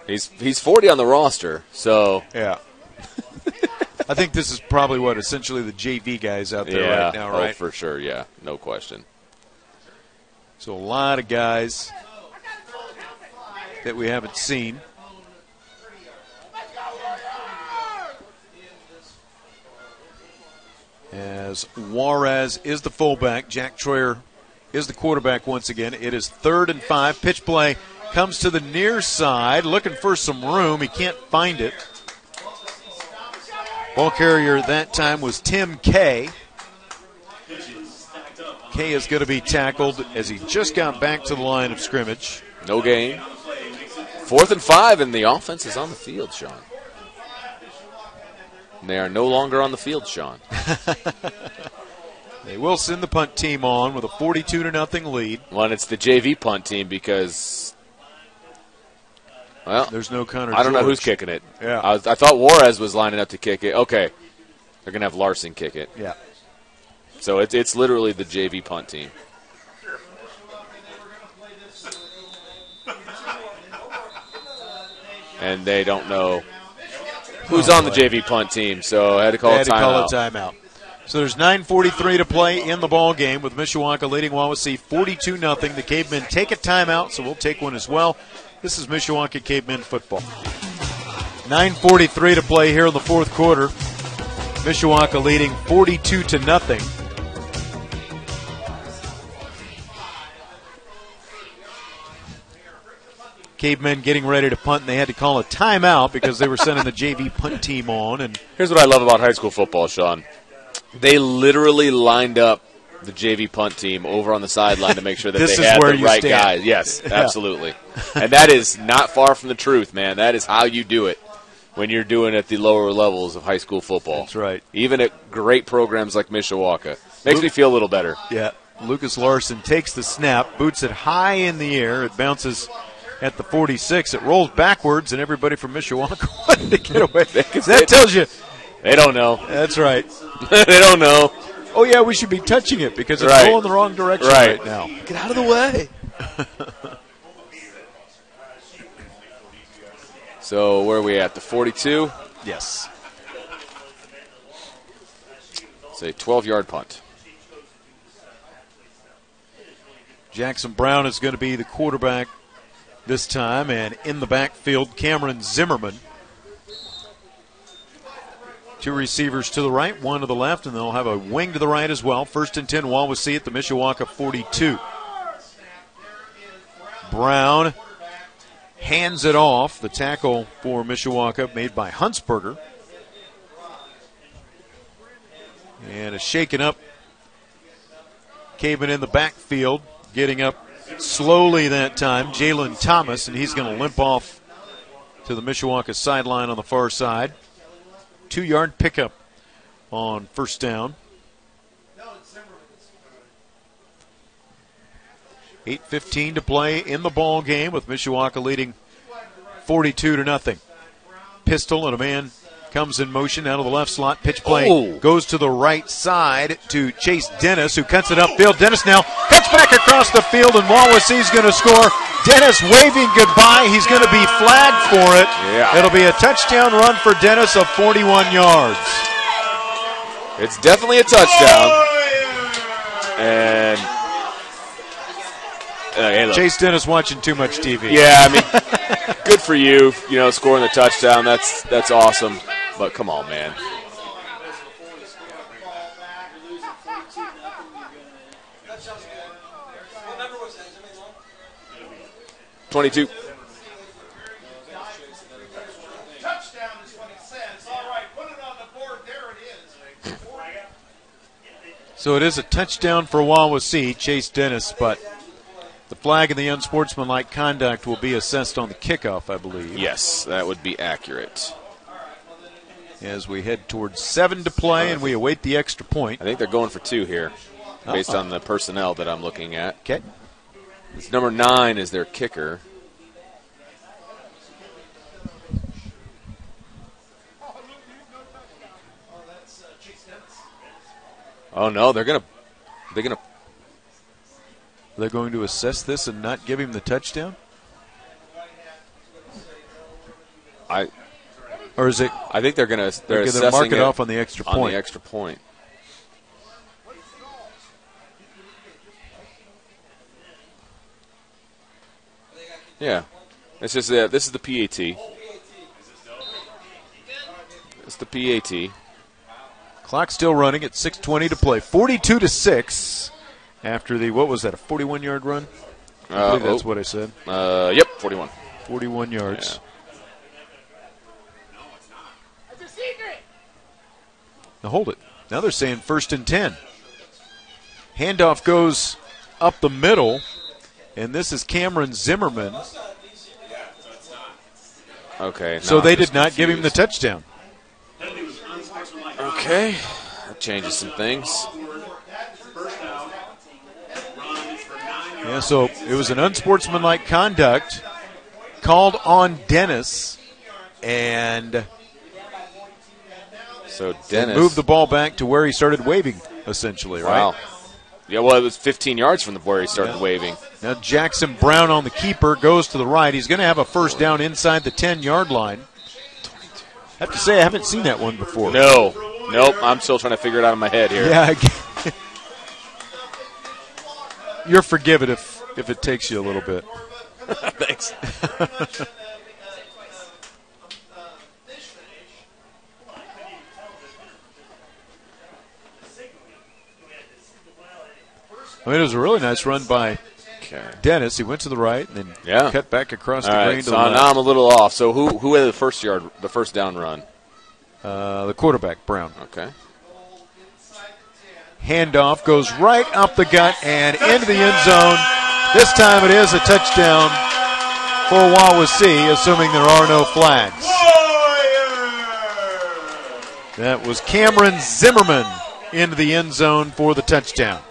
He's he's 40 on the roster, so Yeah. I think this is probably what essentially the JV guys out there yeah, oh, right now, right? oh, for sure, yeah, no question. So a lot of guys that we haven't seen. As Juarez is the fullback, Jack Troyer is the quarterback once again. It is third and five. Pitch play comes to the near side, looking for some room. He can't find it. Ball carrier that time was Tim Kay. Kay is going to be tackled as he just got back to the line of scrimmage. No gain. Fourth and five, and the offense is on the field, Sean. And they are no longer on the field, Sean. They will send the punt team on with a 42 to nothing lead. Well, it's the JV punt team because, well, There's no Connor. I don't know who's kicking it. Yeah. I, was, I thought Juarez was lining up to kick it. Okay, they're gonna have Larson kick it. Yeah. So it's it's literally the JV punt team. And they don't know who's on the. JV punt team, so I had to call They a had to call timeout. a timeout. So there's 9:43 to play in the ball game with Mishawaka leading Wawasee 42 nothing. The Cavemen take a timeout, so we'll take one as well. This is Mishawaka Cavemen football. 9:43 to play here in the fourth quarter. Mishawaka leading 42 to nothing. Cavemen getting ready to punt, and they had to call a timeout because they were sending the JV punt team on. And Here's what I love about high school football, Sean. They literally lined up the JV punt team over on the sideline to make sure that [laughs] they had the right stand. guys. Yes, [laughs] absolutely. and that is not far from the truth, man. That is how you do it when you're doing at the lower levels of high school football. That's right. Even at great programs like Mishawaka. Makes me feel a little better. Yeah, Lucas Larson takes the snap, boots it high in the air. It bounces at the 46. It rolls backwards, and everybody from Mishawaka [laughs] wanted to get away. that tells you. They don't know. That's right. [laughs] they don't know. Oh, yeah, we should be touching it because it's right. going the wrong direction right. right now. Get out of the way. [laughs] so, where are we at? The 42? Yes. It's a 12 yard punt. Jackson Brown is going to be the quarterback this time, and in the backfield, Cameron Zimmerman. Two receivers to the right, one to the left, and they'll have a wing to the right as well. First and 10, Wawasee at the Mishawaka 42. Brown hands it off. The tackle for Mishawaka made by Huntsberger. And a shaken up Caveman in the backfield, getting up slowly that time. Jalen Thomas, and he's going to limp off to the Mishawaka sideline on the far side. Two yard pickup on first down. 8.15 to play in the ball game with Mishawaka leading 42 to nothing. Pistol and a man comes in motion out of the left slot. Pitch play Oh. goes to the right side to Chase Dennis, who cuts it upfield. Dennis now cuts back across the field, and Wawasee's going to score. Dennis waving goodbye. He's going to be flagged for it. Yeah. It'll be a touchdown run for Dennis of 41 yards. It's definitely a touchdown. And uh, hey. Chase Dennis watching too much TV. Yeah, I mean, [laughs] good for you. You know, scoring the touchdown. That's that's awesome. But come on, man. Twenty-two. Touchdown is what he says. All right, put it on the board. There it is. So it is a touchdown for Wawasee, Chase Dennis, but the flag and the unsportsmanlike conduct will be assessed on the kickoff, I believe. Yes, that would be accurate. As we head towards seven to play and we await the extra point. I think they're going for two here, based Uh-oh. on the personnel that I'm looking at. Okay. It's number nine is their kicker. Oh no, they're gonna they're gonna They're going to assess this and not give him the touchdown? I Or is it I think they're gonna they're, they're going to mark it, off on the extra point. on the extra point. Yeah, it's just uh, this is the PAT. It's the PAT. Clock still running at 6:20 to play. 42 to 6 after the what was that? A 41 yard run? I Uh, believe that's oh, what I said. uh, yep, 41. 41 yards. Now hold it. Now they're saying first and 10. Handoff goes up the middle, and this is Cameron Zimmerman. Okay. So they did not give him the touchdown. Okay, that changes some things. Yeah, so it was an unsportsmanlike conduct called on Dennis, and So Dennis moved the ball back to where he started waving, essentially, right? Wow. Yeah, well, it was 15 yards from the where he started Yeah. waving. Now Jackson Brown on the keeper goes to the right. He's going to have a first down inside the 10 yard line. I have to say, I haven't seen that one before. No, nope. I'm still trying to figure it out in my head here. Yeah. [laughs] You're forgiven if, if it takes you a little bit. [laughs] Thanks. [laughs] I mean, it was a really nice run by Okay. Dennis. He went to the right and then Yeah. cut back across All the green right. to So the left. now I'm a little off. So who who had the first yard, the first down run? Uh, the quarterback, Brown. Okay. Handoff goes right up the gut and into the end zone. This time it is a touchdown for Wawasee, assuming there are no flags. That was Cameron Zimmerman into the end zone for the touchdown.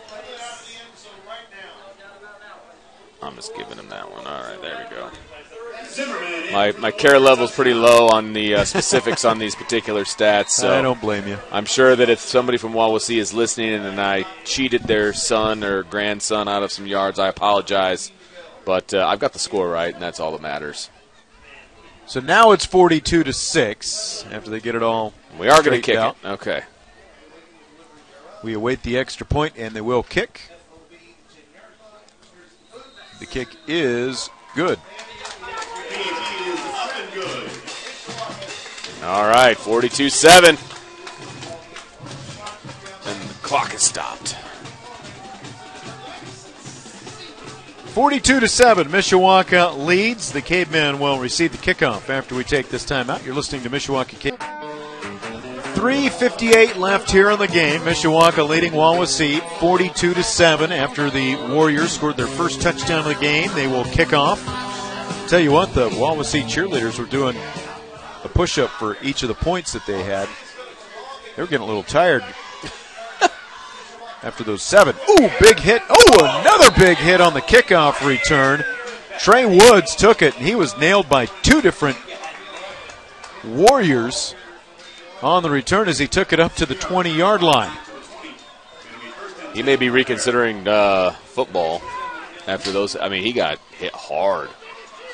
I'm just giving him that one. All right, there we go. My my care level's pretty low on the uh, specifics on these particular stats. So I don't blame you. I'm sure that if somebody from Wawasee is listening and I cheated their son or grandson out of some yards, I apologize. But uh, I've got the score right, and that's all that matters. So now it's 42 to 6 after they get it all. We are going to kick out. it. Okay. We await the extra point, and they will kick. The kick is good. All right, 42 7. And the clock is stopped. 42 to 7, Mishawaka leads. The Cavemen will receive the kickoff after we take this time out. You're listening to Mishawaka Cave. 358 left here in the game. Mishawaka leading Wawasee 42 to 7 after the Warriors scored their first touchdown of the game. They will kick off. Tell you what, the Wawasee cheerleaders were doing a push up for each of the points that they had. They were getting a little tired after those seven. Ooh, big hit. Oh, another big hit on the kickoff return. Trey Woods took it, and he was nailed by two different Warriors on the return as he took it up to the 20 yard line. He may be reconsidering uh, football after those. I mean, he got hit hard.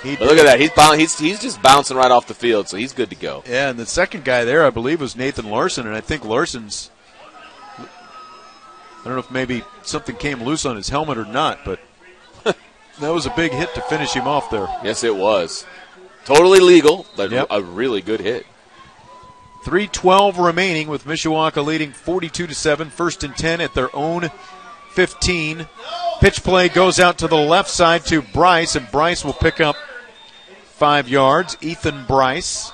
He But look at that. He's, he's, he's just bouncing right off the field, so he's good to go. Yeah, and the second guy there, I believe, was Nathan Larson, and I think Larson's. I don't know if maybe something came loose on his helmet or not, but [laughs] that was a big hit to finish him off there. Yes, it was. Totally legal, but Yep. a really good hit. 312 remaining with Mishawaka leading 42 to 7, first and 10 at their own 15. Pitch play goes out to the left side to Bryce, and Bryce will pick up five yards. Ethan Bryce,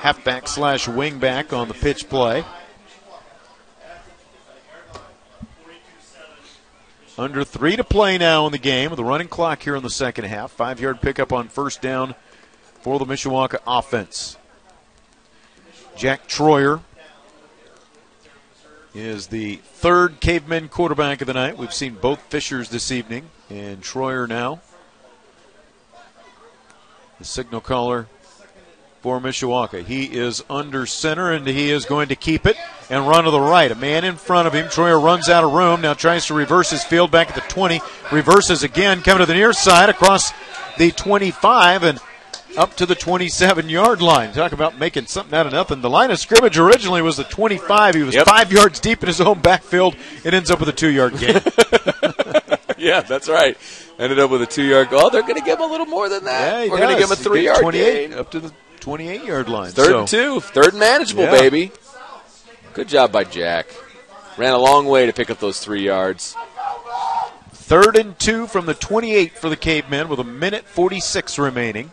halfback slash wingback on the pitch play. Under three to play now in the game with the running clock here in the second half. Five yard pickup on first down for the Mishawaka offense. Jack Troyer is the third caveman quarterback of the night. We've seen both Fishers this evening, and Troyer now. The signal caller for Mishawaka. He is under center, and he is going to keep it and run to the right. A man in front of him. Troyer runs out of room. Now tries to reverse his field back at the 20. Reverses again, coming to the near side across the 25 and up to the 27 yard line. Talk about making something out of nothing. The line of scrimmage originally was the 25. He was Yep. five yards deep in his own backfield. It ends up with a two yard gain. [laughs] Yeah, that's right. Ended up with a two yard goal. Oh, they're going to give him a little more than that. Yeah, We're going to give him a three yard 28 gain. up to the 28 yard line. Third So- and two. Third and manageable, Yeah. baby. Good job by Jack. Ran a long way to pick up those three yards. Third and two from the 28 for the Cavemen with a minute 46 remaining.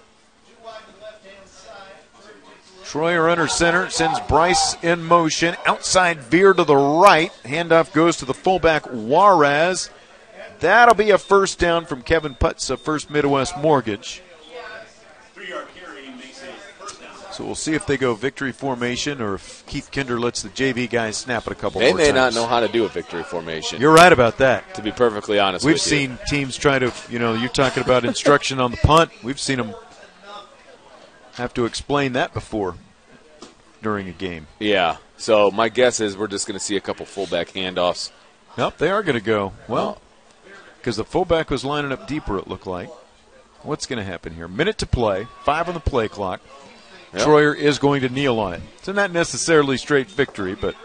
Troyer under center sends Bryce in motion. Outside veer to the right. Handoff goes to the fullback Juarez. That'll be a first down from Kevin Putz of First Midwest Mortgage. Three-yard carry makes it first down. So we'll see if they go victory formation or if Keith Kinder lets the JV guys snap it a couple times. They may not know how to do a victory formation. You're right about that. to be perfectly honest We've with you. seen teams try to, you know, you're talking about instruction on the punt. We've seen them have to explain that before during a game. Yeah. So my guess is we're just going to see a couple fullback handoffs. Nope, they are going to go. Well, oh. because the fullback was lining up deeper, it looked like. What's going to happen here? Minute to play, five on the play clock. Yep. Troyer is going to kneel on it. So not necessarily straight victory, but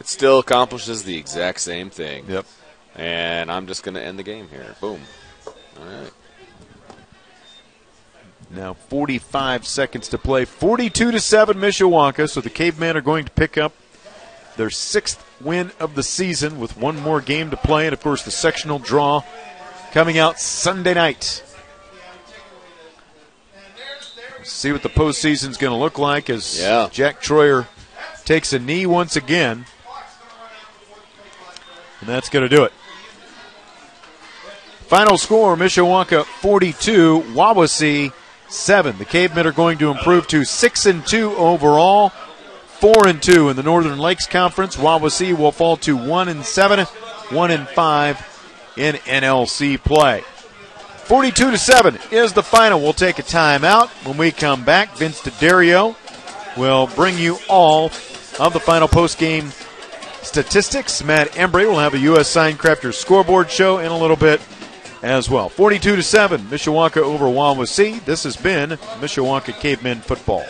It still accomplishes the exact same thing. yep. And I'm just going to end the game here. Boom. All right. Now 45 seconds to play. 42 to 7 Mishawaka. So the Cavemen are going to pick up their sixth win of the season with one more game to play. And of course, the sectional draw coming out Sunday night. See what the postseason's going to look like as Yeah. Jack Troyer takes a knee once again. And that's going to do it. Final score Mishawaka 42, Wawasee 7. The Cavemen are going to improve to 6 and 2 overall, 4 and 2 in the Northern Lakes Conference. Wawasee will fall to 1 and 7, 1 and 5 in NLC play. 42 to 7 is the final. We'll take a timeout. When we come back, Vince DeDario will bring you all of the final post-game statistics. Matt Embry will have a U.S. Sign Crafters scoreboard show in a little bit. As well. 42 to 7, Mishawaka over Wawasee. This has been Mishawaka Cavemen football.